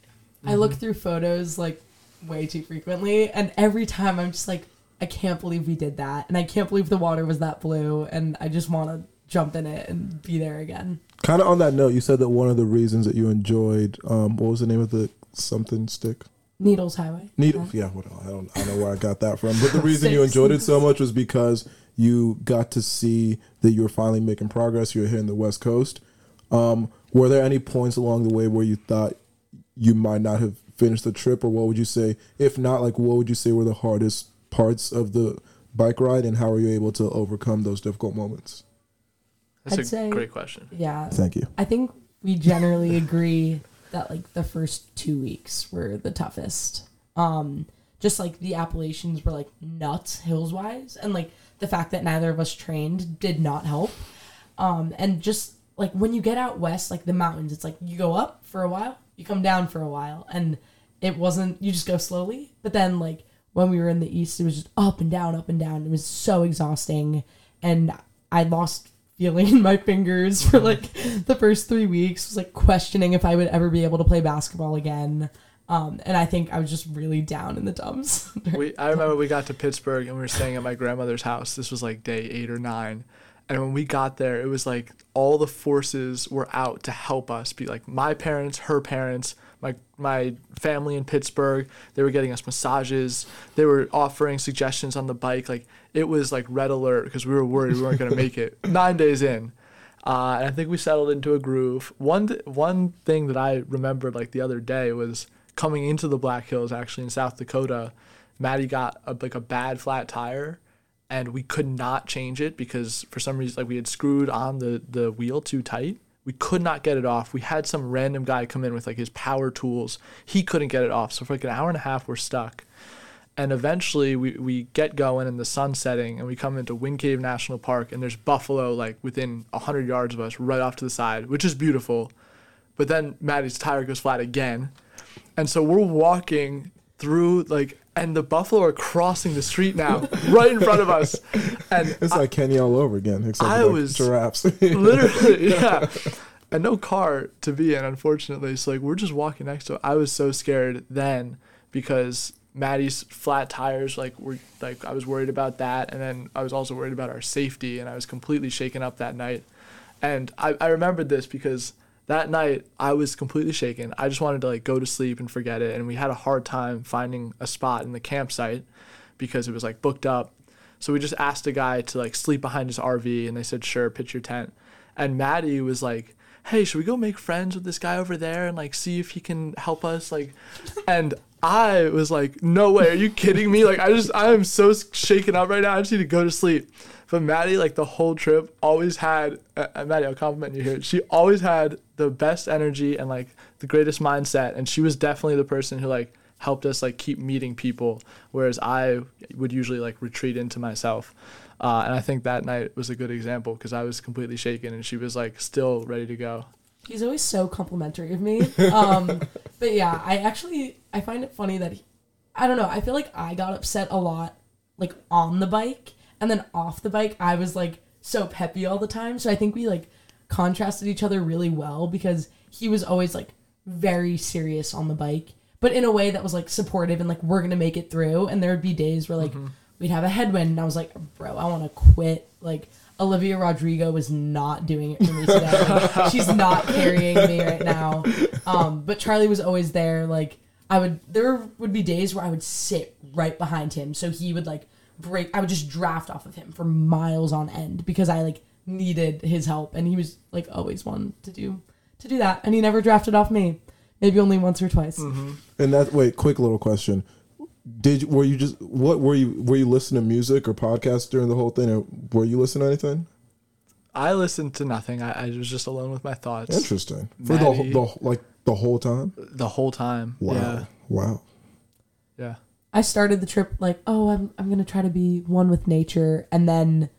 I look through photos like way too frequently, and every time I'm just like, I can't believe we did that, and I can't believe the water was that blue, and I just want to jump in it and be there again. Kind of on that note, you said that one of the reasons that you enjoyed, um, what was the name of the something stick? Needles Highway. Needles, Yeah, what, I don't, I don't know where I got that from, but the reason you enjoyed it so much was because you got to see that you were finally making progress. You were hitting the West Coast. Um, were there any points along the way where you thought you might not have finished the trip, or what would you say? If not, like, what would you say were the hardest parts of the bike ride, and how were you able to overcome those difficult moments? That's I'd a say- great question. Yeah, Thank you. I think we generally agree that like the first two weeks were the toughest. Um, just like the Appalachians were like nuts hills wise, and like the fact that neither of us trained did not help. Um, and just like when you get out west, like the mountains, it's like you go up for a while, you come down for a while, and it wasn't you just go slowly. But then like when we were in the east, it was just up and down, up and down. It was so exhausting, and I lost feeling in my fingers for like the first three weeks. Was like questioning if I would ever be able to play basketball again. Um, and I think I was just really down in the dumps. We, I remember we got to Pittsburgh and we were staying at my grandmother's house. This was like day eight or nine. And when we got there, it was like all the forces were out to help us. Be like my parents, her parents, my my family in Pittsburgh. They were getting us massages. They were offering suggestions on the bike. Like it was like red alert because we were worried we weren't gonna make it. Nine days in, uh, and I think we settled into a groove. One th- one thing that I remembered like the other day was coming into the Black Hills actually in South Dakota. Maddie got a, like a bad flat tire, and we could not change it because for some reason like we had screwed on the the wheel too tight. We could not get it off. We had some random guy come in with like his power tools. He couldn't get it off. So for like an hour and a half, we're stuck. And eventually we, we get going and the sun's setting and we come into Wind Cave National Park and there's buffalo like within 100 yards of us right off to the side, which is beautiful. But then Maddie's tire goes flat again. And so we're walking through like and the buffalo are crossing the street now right in front of us. And It's like Kenya all over again, except I was- giraffes. literally yeah. And no car to be in unfortunately. So like we're just walking next to it. I was so scared then because maddie's flat tires like were like i was worried about that. And then i was also worried about our safety and i was completely shaken up that night. And i, I remembered this because that night i was completely shaken i just wanted to like go to sleep and forget it and we had a hard time finding a spot in the campsite because it was like booked up So we just asked a guy to like sleep behind his RV, and they said, "Sure, pitch your tent." And Maddie was like, "Hey, should we go make friends with this guy over there and like see if he can help us?" Like, and I was like, "No way! Are you kidding me? Like, I just I am so shaken up right now. I just need to go to sleep." But Maddie, like the whole trip, always had. Uh, uh, Maddie, I'll compliment you here. She always had the best energy and like the greatest mindset, and she was definitely the person who like helped us like keep meeting people, whereas I would usually like retreat into myself. Uh, and I think that night was a good example because I was completely shaken and she was like still ready to go. He's always so complimentary of me. Um, but yeah, I actually I find it funny that he, I don't know. I feel like I got upset a lot like on the bike and then off the bike I was like so peppy all the time. So I think we like contrasted each other really well because he was always like very serious on the bike, but in a way that was like supportive and like we're gonna make it through. And there would be days where like we'd have a headwind and I was like, bro, I want to quit. Like Olivia Rodrigo was not doing it for me today. She's not carrying me right now. Um, but Charlie was always there. Like I would, there would be days where I would sit right behind him, so he would like break. I would just draft off of him for miles on end because I like needed his help, and he was like always one to do to do that, and he never drafted off me. Maybe only once or twice. Mm-hmm. And that wait, quick little question. Did were you just what were you were you listening to music or podcasts during the whole thing or were you listening to anything? I listened to nothing. I, I was just alone with my thoughts Interesting. For the, Maddie- the like the whole time? the whole time. Wow. Yeah. Wow. Yeah. I started the trip like, oh, I'm I'm gonna try to be one with nature, and then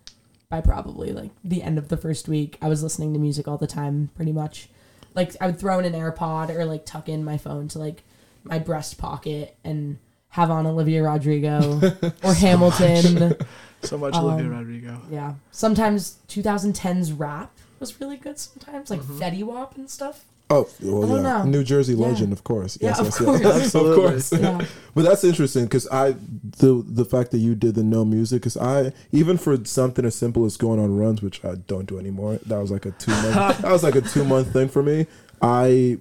by probably like the end of the first week, I was listening to music all the time, pretty much. Like I would throw in an AirPod or like tuck in my phone to like my breast pocket and have on Olivia Rodrigo or Hamilton. So much Olivia Um, Rodrigo. Yeah, sometimes 2010's rap was really good. Sometimes like Fetty Wap and stuff. Oh, well, oh, yeah. know. New Jersey Yeah. legend, of course. Yeah, Yes, of yes, course. yes. Of course. Yeah. But that's interesting because I the the fact that you did the no music because I even for something as simple as going on runs, which I don't do anymore. That was like a two month. that was like a two month thing for me. I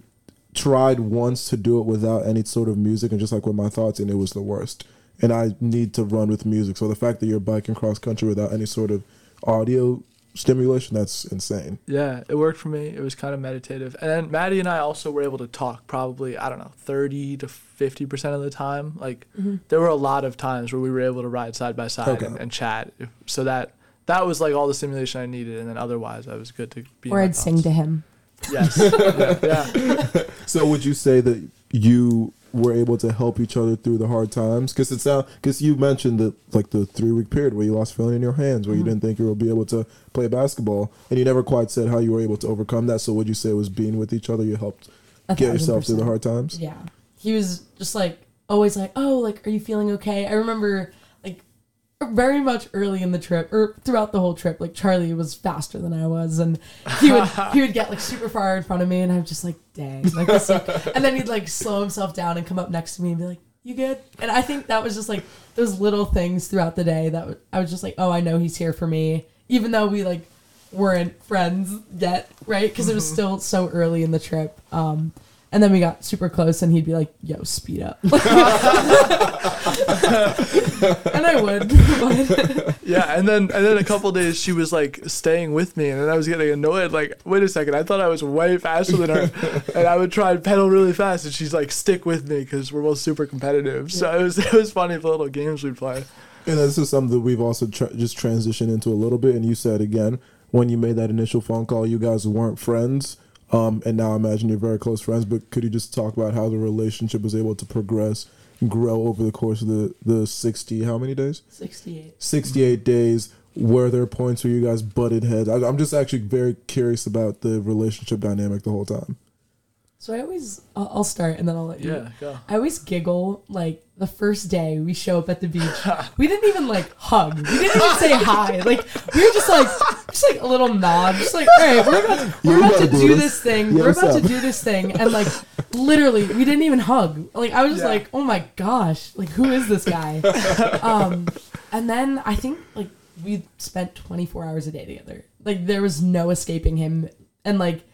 tried once to do it without any sort of music and just like with my thoughts, and it was the worst. And I need to run with music. So the fact that you're biking cross country without any sort of audio stimulation, that's insane. Yeah, it worked for me. It was kind of meditative. And then Maddie and I also were able to talk probably, I don't know, 30 to 50% of the time. Like, mm-hmm. there were a lot of times where we were able to ride side by side Okay. and, and chat. So that that was like all the stimulation I needed. And then otherwise, I was good to be. Or I'd sing to him. Yes. yeah, yeah. So would you say that you were able to help each other through the hard times? Because it's sound because you mentioned that like the three week period where you lost feeling in your hands, where you mm-hmm. didn't think you would be able to play basketball, and you never quite said how you were able to overcome that. So would you say it was being with each other you helped get yourself through the hard times? Yeah. He was just like always like, "Oh, like are you feeling okay?" I remember very much early in the trip or throughout the whole trip, like Charlie was faster than I was and he would he would get like super far in front of me and I'm just like, "Dang." Like this and then he'd like slow himself down and come up next to me and be like, "You good?" And I think that was just like those little things throughout the day that w- I was just like, "Oh, I know he's here for me." Even though we like weren't friends yet, right? Because it was still so early in the trip. Um, and then we got super close, and he'd be like, "Yo, speed up," and I would. But Yeah, and then and then a couple days she was like staying with me, and then I was getting annoyed. Like, wait a second, I thought I was way faster than her, and I would try and pedal really fast, and she's like, stick with me because we're both super competitive. So it was it was funny the little games we'd play. And this is something that we've also tra- just transitioned into a little bit. And you said again when you made that initial phone call, you guys weren't friends. Um, and now I imagine you're very close friends. But could you just talk about how the relationship was able to progress, and grow over the course of the the sixty how many days? sixty-eight. 68 days were there points where you guys butted heads I, i'm just actually very curious about the relationship dynamic the whole time So I always, I'll, I'll start, and then I'll let you. Yeah, go. I always giggle like the first day we show up at the beach. We didn't even like hug. We didn't even say hi. Like we were just like just like a little nod. Just like, all right, we're about, to, we're about to do do this this. thing. Yeah, we're about up? to do this thing, and like literally, we didn't even hug. Like I was Yeah. like, oh my gosh, like who is this guy? um, and then I think like we spent 24 hours a day together. Like there was no escaping him, and like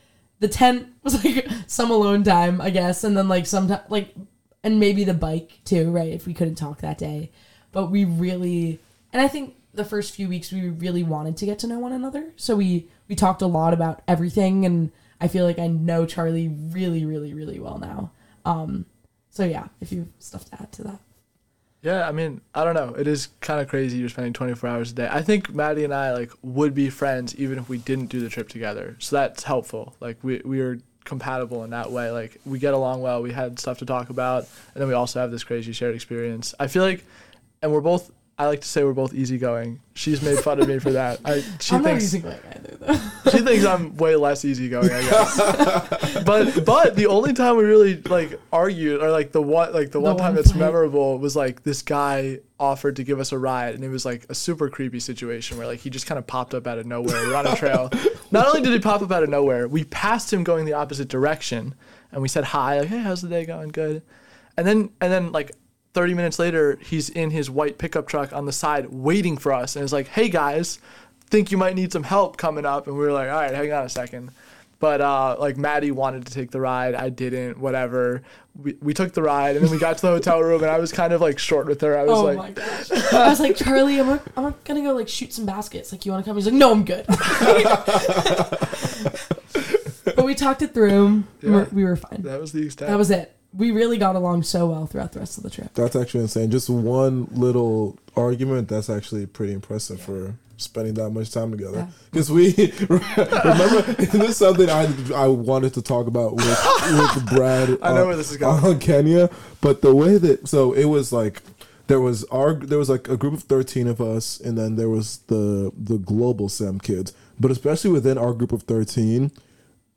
the tent was like some alone time, I guess, and then like sometimes like and maybe the bike too, right? If we couldn't talk that day, but we really and I think the first few weeks we really wanted to get to know one another. So we we talked a lot about everything and I feel like I know Charlie really really really well now. Um so yeah, if you have stuff to add to that. Yeah, I mean, I don't know. It is kind of crazy you're spending 24 hours a day. I think Maddie and I like would be friends even if we didn't do the trip together. So that's helpful. Like we we are compatible in that way. Like we get along well. We had stuff to talk about, and then we also have this crazy shared experience. I feel like, and we're both. I like to say we're both easygoing. She's made fun of me for that. I she I'm not thinks easygoing either though. she thinks I'm way less easygoing, I guess. but but the only time we really like argued, or like the one like the, one time one that's memorable was like this guy offered to give us a ride, and it was like a super creepy situation where like he just kind of popped up out of nowhere. We're on a trail. Not only did he pop up out of nowhere, we passed him going the opposite direction, and we said hi, like hey, how's the day going? Good. And then and then like 30 minutes later, he's in his white pickup truck on the side waiting for us, and is like, hey guys think you might need some help coming up and we were like all right hang on a second but uh, like maddie wanted to take the ride i didn't whatever we, we took the ride and then we got to the hotel room and i was kind of like short with her i was like, Oh like my gosh. I was like, Charlie, I'm, I'm gonna go like shoot some baskets. Like, you wanna come? He's like, no, I'm good. but we talked it through. Yeah. we were fine. that was the extent That was it. We really got along so well throughout the rest of the trip. That's actually insane. Just one little argument. That's actually pretty impressive for spending that much time together. Yeah. Because we remember this is something I I wanted to talk about with with Brad. I know on- where this is going. on Kenya, but the way that so it was like there was our there was like a group of 13 of us and then there was the the global sam kids but especially within our group of 13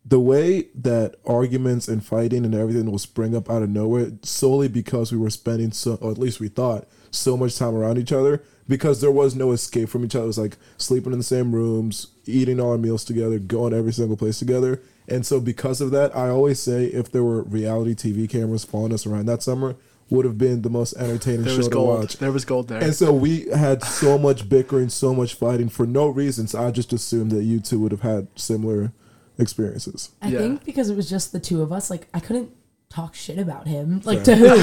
the way that arguments and fighting and everything will spring up out of nowhere solely because we were spending so or at least we thought so much time around each other because there was no escape from each other. It was like sleeping in the same rooms eating all our meals together going every single place together. And so because of that i always say if there were reality tv cameras following us around that summer would have been the most entertaining there show was to gold. watch. There was gold there. And so we had so much bickering, so much fighting for no reason. So I just assumed that you two would have had similar experiences. I Yeah. think because it was just the two of us, like I couldn't talk shit about him. Like to who?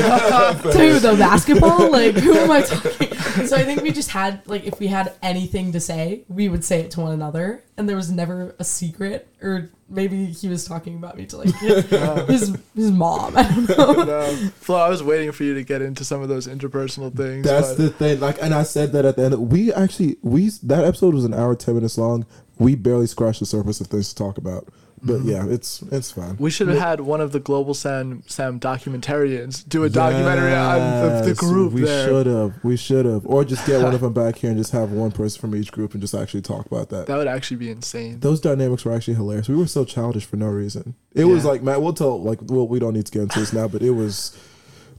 to who? The basketball? Like who am I talking? So I think we just had like if we had anything to say, we would say it to one another, and there was never a secret. Or maybe he was talking about me to like his his mom. I don't know. no. Flo, I was waiting for you to get into some of those interpersonal things. That's but the thing. Like, and I said that at the end. We actually we that episode was an hour ten minutes long. We barely scratched the surface of things to talk about. But mm-hmm. yeah, it's it's fine. we should have had one of the global Sam Sam documentarians do a documentary on the, the group We there. should have. We should have. Or just get one of them back here and just have one person from each group and just actually talk about that. That would actually be insane. Those dynamics were actually hilarious. We were so childish for no reason. It was like Matt. We'll tell. Like, well, we don't need to get into this now, but it was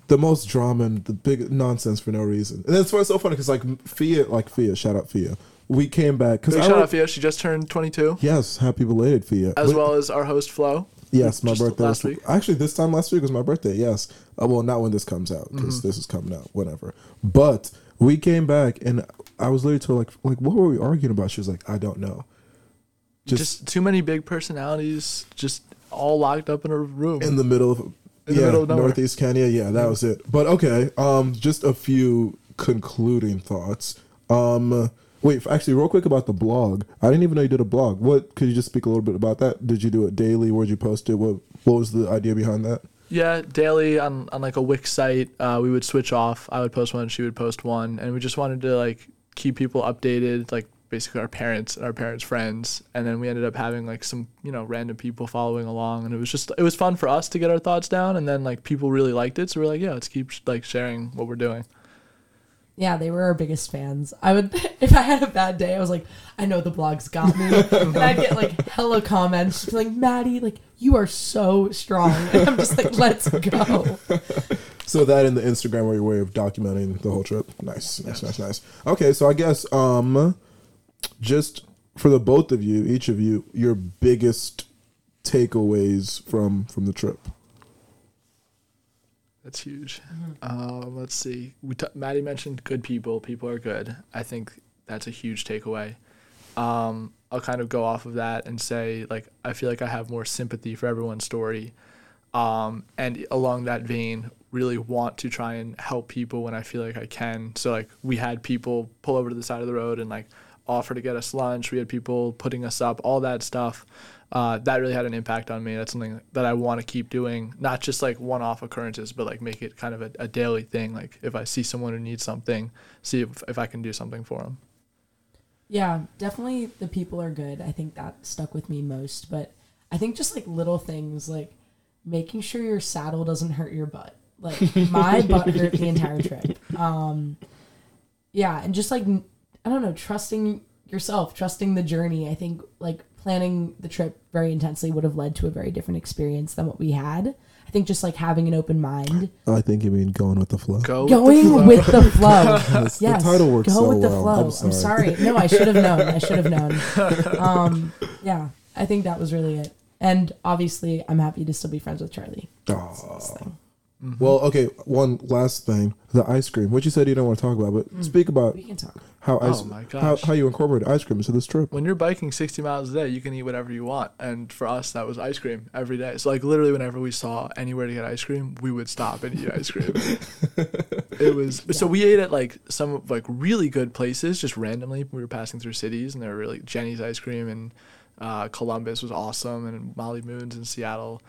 the most drama and the big nonsense for no reason. And that's why it's so funny because like Fia, like Fia, shout out Fia. We came back because Big I shout out Fia. She just turned 22, yes, happy belated Fia. as But- well as our host Flo. Yes, my just birthday last was week. actually this time last week was my birthday. Yes, uh, well, not when this comes out because Mm-hmm. this is coming out, whatever. But we came back and I was literally told like, like, what were we arguing about? She was like, I don't know. Just, Just, too many big personalities, just all locked up in a room. in the middle of yeah, middle of nowhere. northeast Kenya. Yeah, that was it. But okay, um, just a few concluding thoughts. Um, wait, actually, real quick about the blog. I didn't even know you did a blog. What could you just speak a little bit about that? Did you do it daily? Where'd you post it? What What was the idea behind that? yeah, daily on, on like a Wix site, uh, we would switch off. I would post one, she would post one, and we just wanted to like keep people updated, like basically our parents and our parents' friends. And then we ended up having like some you know random people following along, and it was just it was fun for us to get our thoughts down, and then like people really liked it, so we're like, yeah, let's keep like sharing what we're doing. Yeah, they were our biggest fans. I would, if I had a bad day, I was like, I know the blog's got me. and I'd get like hella comments like, Maddie, like, you are so strong. And I'm just like, let's go. So that in the Instagram were your way of documenting the whole trip. Nice, nice, nice, nice. Okay, so I guess um, just for the both of you, each of you, your biggest takeaways from from the trip. That's huge. Um, let's see. We t- Maddie mentioned good people. People are good. I think that's a huge takeaway. Um, I'll kind of go off of that and say like I feel like I have more sympathy for everyone's story. Um, and along that vein, really want to try and help people when I feel like I can. So like we had people pull over to the side of the road and like offer to get us lunch. We had people putting us up, all that stuff. Uh, that really had an impact on me. That's something that I want to keep doing, not just like one-off occurrences, but like make it kind of a, a daily thing. Like if I see someone who needs something, see if, if I can do something for them. Yeah, definitely the people are good. I think that stuck with me most. But I think just like little things like making sure your saddle doesn't hurt your butt. Like my butt hurt the entire trip. Um, yeah, and just like I don't know, trusting yourself, trusting the journey. I think like planning the trip very intensely would have led to a very different experience than what we had. I think just like having an open mind, I think you mean going with the flow. Go going with the flow. Yes, yes, the title works go so with the well. flow. I'm I'm sorry. sorry. No, I should have known. I should have known. Um, yeah, I think that was really it. And obviously, I'm happy to still be friends with Charlie. That's Aw. this thing. Well, okay. One last thing: the ice cream. What you said you don't want to talk about, but Mm. speak about We can talk. how ice, Oh my how, gosh. how you incorporate ice cream into this trip. when you're biking 60 miles a day, you can eat whatever you want. And for us, that was ice cream every day. So, like, literally, whenever we saw anywhere to get ice cream, we would stop and eat ice cream. it was so we ate at like some like really good places just randomly. We were passing through cities, and there were really Jeni's ice cream and uh, Columbus was awesome, and Molly Moon's in Seattle.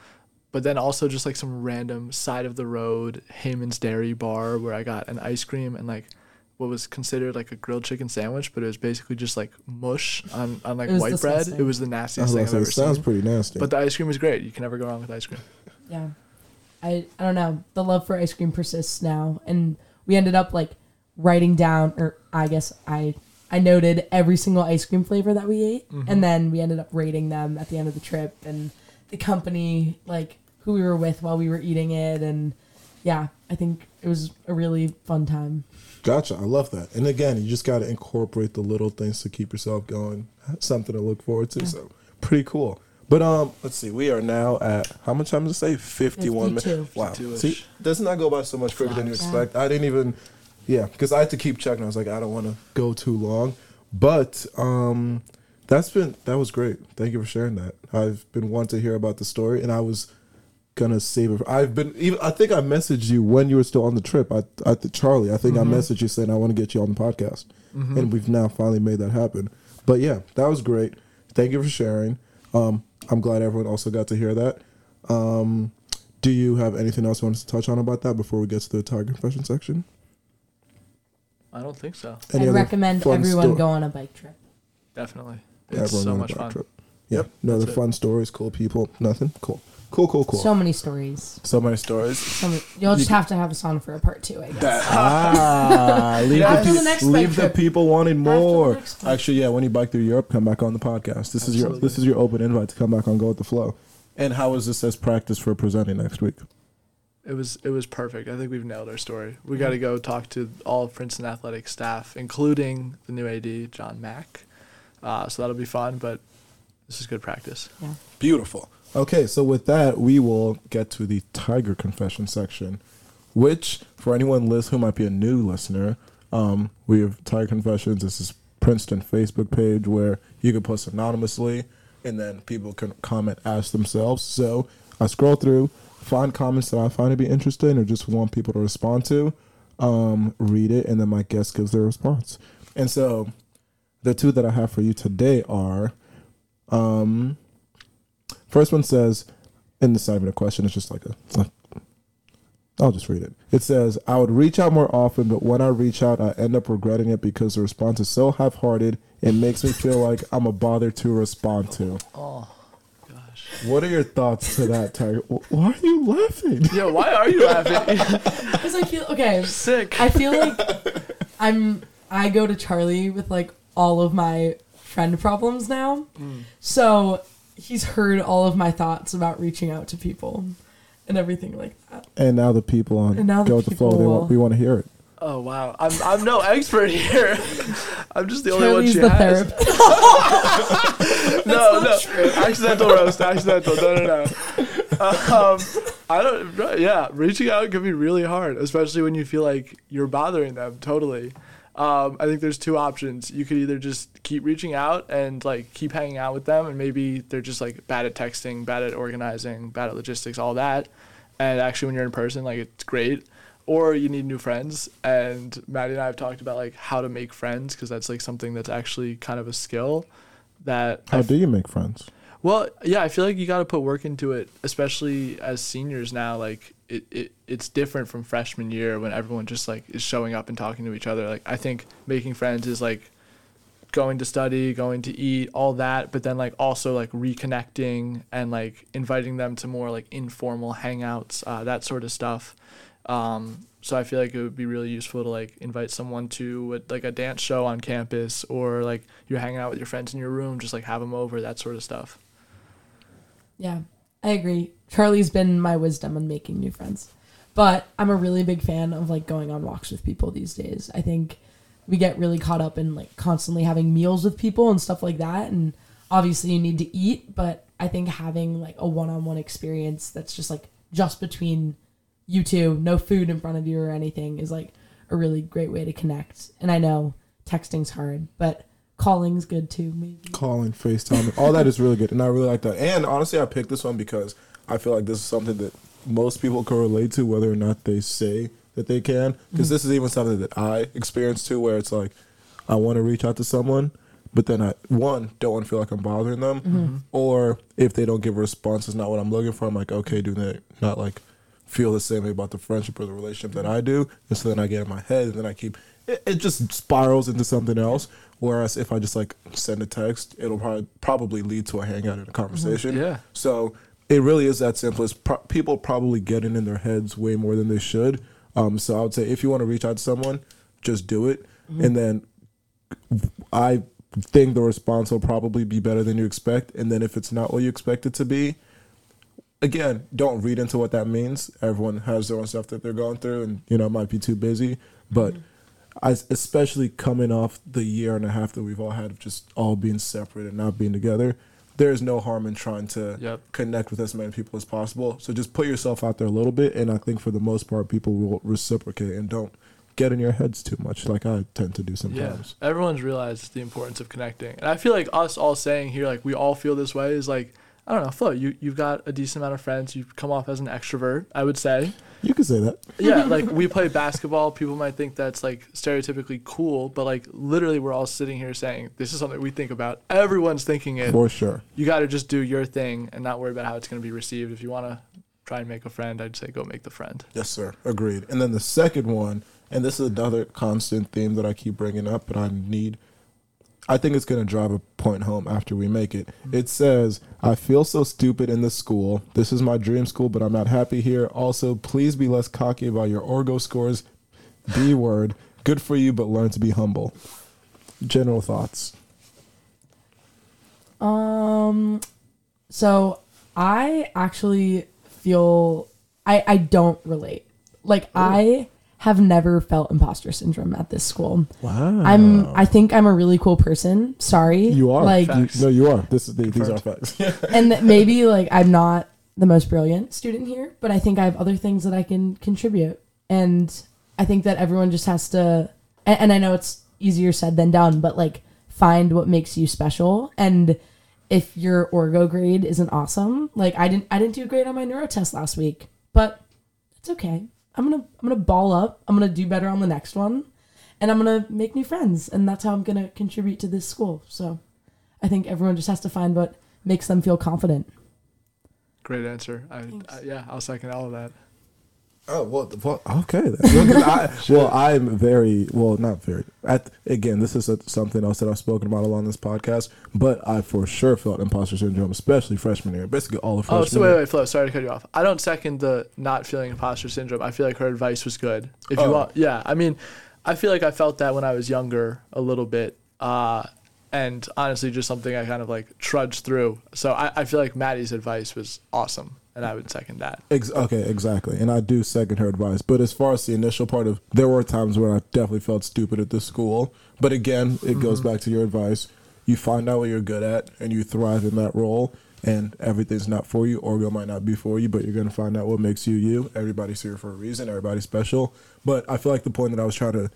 But then also just like some random side of the road Heyman's Dairy Bar where I got an ice cream and like what was considered like a grilled chicken sandwich, but it was basically just like mush on, on like It was white bread. It was the nastiest was thing I've to say, ever it sounds seen. pretty nasty. But the ice cream was great. You can never go wrong with ice cream. Yeah. I I don't know. The love for ice cream persists now and we ended up like writing down or I guess I I noted every single ice cream flavor that we ate and mm-hmm. then we ended up rating them at the end of the trip and the company like who we were with while we were eating it and yeah, I think it was a really fun time. Gotcha. I love that. And again, you just got to incorporate the little things to keep yourself going. Something to look forward to. So pretty cool. But um, let's see. We are now at how much time does it say? Fifty-one minutes. Wow. See, doesn't that go by so much quicker than you Flies. expect? I didn't even. Yeah, because I had to keep checking. I was like, I don't want to go too long. But um, that's been that was great. Thank you for sharing that. I've been wanting to hear about the story, and I was gonna save it. I've been even. I think I messaged you when you were still on the trip. I, I Charlie. I think I messaged you saying I want to get you on the podcast, and we've now finally made that happen. But yeah, that was great. Thank you for sharing. Um, I'm glad everyone also got to hear that. Um, do you have anything else you want to touch on about that before we get to the Tiger Confession section? I don't think so. Any I'd recommend everyone sto- go on a bike trip. Definitely. Yeah, It's everyone so on a much bike fun. trip. Yeah, Yep, no other that's it. fun stories, cool people, nothing. Cool, cool, cool, cool. So, So many stories. So many stories. So many, you'll just have to have us on for a part two, I guess. ah, leave, the, After the next leave the people wanting more. Actually, yeah, when you bike through Europe, come back on the podcast. This is your this is your open invite to come back on Go with the Flo. And how is this as practice for presenting next week? It was it was perfect. I think we've nailed our story. We got to go talk to all of Princeton athletic staff, including the new AD John Mack. Uh, so that'll be fun. But this is good practice. Yeah. Beautiful. Okay, so with that, we will get to the Tiger Confession section, which, for anyone lis- who might be a new listener, um, we have Tiger Confessions. This is Princeton Facebook page where you can post anonymously, and then people can comment, ask themselves. So I scroll through, find comments that I find to be interesting or just want people to respond to, um, read it, and then my guest gives their response. And so the two that I have for you today are. Um, First one says, and it's not even a question, it's just like a. like- I'll just read it. It says, I would reach out more often, but when I reach out, I end up regretting it because the response is so half hearted, it makes me feel like I'm a bother to respond to. Oh gosh. What are your thoughts to that, Tiger? Why are you laughing? Yo, why are you laughing? Because I feel okay. Sick. I feel like I'm. I go to Charlie with like all of my friend problems now. Mm. So he's heard all of my thoughts about reaching out to people and everything like that. And now the people on And now the Go with the Flo, they want, we want to hear it. Oh wow. I'm I'm no expert here. I'm just the only one Charlie's she the has. therapist. no, no, accidental roast, accidental. No, no, no. Um, I don't. Yeah, reaching out can be really hard, especially when you feel like you're bothering them. Totally. Um, I think there's two options. You could either just keep reaching out and like keep hanging out with them, and maybe they're just like bad at texting, bad at organizing, bad at logistics, all that. and actually when you're in person, like it's great. Or you need new friends, and Maddie and I have talked about like how to make friends because that's like something that's actually kind of a skill that How I do you make friends? well, yeah, I feel like you got to put work into it, especially as seniors now. Like it, it, it's different from freshman year when everyone just like is showing up and talking to each other. Like I think making friends is like going to study, going to eat, all that, but then like also like reconnecting and like inviting them to more like informal hangouts, uh, that sort of stuff. Um, so I feel like it would be really useful to like invite someone to a, like a dance show on campus or like you're hanging out with your friends in your room, just like have them over, that sort of stuff. Yeah, I agree. Charlie's been my wisdom on making new friends. But I'm a really big fan of like going on walks with people these days. I think we get really caught up in like constantly having meals with people and stuff like that and obviously you need to eat, but I think having like a one-on-one experience that's just like just between you two, no food in front of you or anything is like a really great way to connect. And I know texting's hard, but calling's good too, maybe. calling, FaceTime, all that is really good, and I really like that. And honestly, I picked this one because I feel like this is something that most people can relate to, whether or not they say that they can. Because mm. this is even something that I experienced too, where it's like I want to reach out to someone, but then I one don't want to feel like I'm bothering them, mm-hmm. or if they don't give a response, it's not what I'm looking for. I'm like, okay, do they not like feel the same way about the friendship or the relationship that I do? And so then I get in my head, and then I keep it, it just spirals into something else. Whereas if I just like send a text, it'll probably probably lead to a hangout and a conversation. Mm-hmm. Yeah. So it really is that simple. It's pro- people probably get it in their heads way more than they should. Um, so I would say if you want to reach out to someone, just do it, mm-hmm. and then I think the response will probably be better than you expect. And then if it's not what you expect it to be, again, don't read into what that means. Everyone has their own stuff that they're going through, and you know, might be too busy. But mm-hmm. I, especially coming off the year and a half that we've all had of just all being separate and not being together, there's no harm in trying to Yep. connect with as many people as possible. So just put yourself out there a little bit, and I think for the most part, people will reciprocate and don't get in your heads too much, like I tend to do sometimes. Yeah, everyone's realized the importance of connecting, and I feel like us all saying here, like we all feel this way, is like I don't know, Flo. You you've got a decent amount of friends. You've come off as an extrovert, I would say. You could say that. Yeah, like we play basketball. People might think that's like stereotypically cool, but like literally, we're all sitting here saying this is something we think about. Everyone's thinking it. For sure. You got to just do your thing and not worry about how it's going to be received. If you want to try and make a friend, I'd say go make the friend. Yes, sir. Agreed. And then the second one, and this is another constant theme that I keep bringing up, but I need. I think it's going to drive a point home after we make it. It says, I feel so stupid in this school. This is my dream school, but I'm not happy here. Also, please be less cocky about your Orgo scores. B word. Good for you, but learn to be humble. General thoughts. Um, so I actually feel I I don't relate. Like I have never felt imposter syndrome at this school. Wow. I'm I think I'm a really cool person. Sorry, You are. like, Facts. no, you are. This is the, these are facts. and that maybe like I'm not the most brilliant student here, but I think I have other things that I can contribute, and I think that everyone just has to. And, and I know it's easier said than done, but like find what makes you special and if your orgo grade isn't awesome like i didn't i didn't do great on my neuro test last week but it's okay i'm gonna i'm gonna ball up. I'm gonna do better on the next one. And i'm gonna make new friends. And that's how i'm gonna contribute to this school. So i think everyone just has to find what makes them feel confident. Great answer. I, I yeah, I'll second all of that. Oh well, the- well okay. Then. I, well, I'm very well, not very. At, again, this is a, something else that I've spoken about a lot on this podcast. But I for sure felt imposter syndrome, especially freshman year. Basically, all of freshman. Oh, so wait, year. wait, Flo. Sorry to cut you off. I don't second the not feeling imposter syndrome. I feel like her advice was good. If you Oh. want, yeah. I mean, I feel like I felt that when I was younger a little bit, uh, and honestly, just something I kind of like trudged through. So I, I feel like Maddie's advice was awesome, and I would second that. Ex- okay, exactly. And I do second her advice. But as far as the initial part of, there were times where I definitely felt stupid at the school. But again, it goes mm-hmm. back to your advice. You find out what you're good at and you thrive in that role. And everything's not for you. Orgo might not be for you, but you're going to find out what makes you you. Everybody's here for a reason. Everybody's special. But I feel like the point that I was trying to,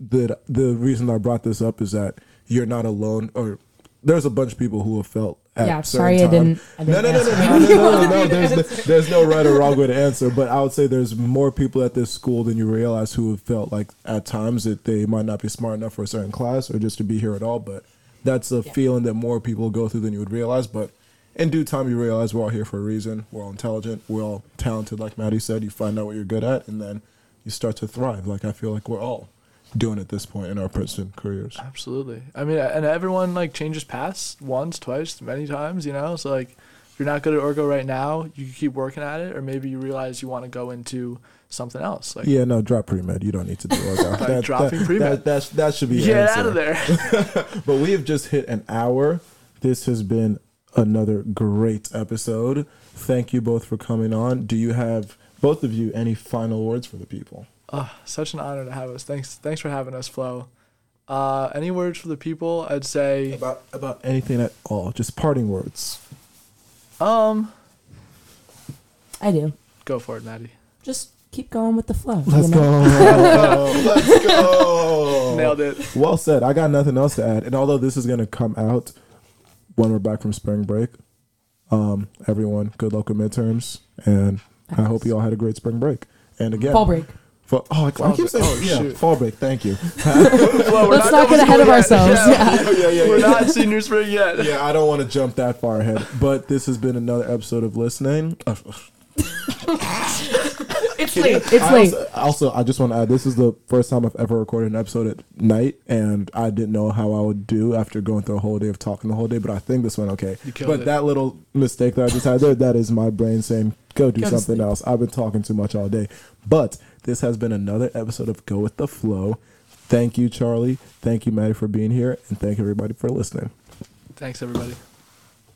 that the reason I brought this up is that you're not alone, or there's a bunch of people who have felt Yeah, sorry I didn't- I no, no, didn't no, no, answer. no, no, no, no, no. There's no, there's no right or wrong way to answer, but I would say there's more people at this school than you realize who have felt like at times that they might not be smart enough for a certain class or just to be here at all. But that's a Yeah. feeling that more people go through than you would realize. But in due time, you realize we're all here for a reason. We're all intelligent. We're all talented, like Maddie said. You find out what you're good at, and then you start to thrive. Like I feel like we're all doing at this point in our Princeton careers. Absolutely. I mean, and everyone like changes paths once, twice, many times. You know, so like if you're not good at orgo right now, you keep working at it, or maybe you realize you want to go into something else. Like Yeah, no, drop pre med. You don't need to do that. Like that, dropping that, pre-med. That, that, that should be get answer. out of there. But we have just hit an hour. This has been another great episode. Thank you both for coming on. Do you have both of you any final words for the people? Oh, such an honor to have us. Thanks, thanks for having us, Flo. Uh, any words for the people? I'd say, About about anything at all? Just parting words. um, I do. go for it, Maddie. Just keep going with the flow. Let's you know? go. Let's go. Nailed it. Well said. I got nothing else to add. And although this is going to come out when we're back from spring break, um, everyone, good luck with midterms, and I hope you all had a great spring break. And again, Fall break. Fall, oh, I, I keep saying Oh, yeah, shoot. fall break. Thank you. Flo, we're Let's not done get ahead of yet. ourselves. Yeah. Yeah. yeah, yeah, We're not senior spring yet. Yeah, I don't want to jump that far ahead, but this has been another episode of listening. It's late. It's I late. Also, also, I just want to add, this is the first time I've ever recorded an episode at night, and I didn't know how I would do after going through a whole day of talking the whole day. But I think this went okay. You killed But it. that little mistake that I just had there, that is my brain saying, "Go do Go something else." I've been talking too much all day. But this has been another episode of Go with the Flo. Thank you, Charlie. Thank you, Maddie, for being here, and thank everybody for listening. Thanks, everybody.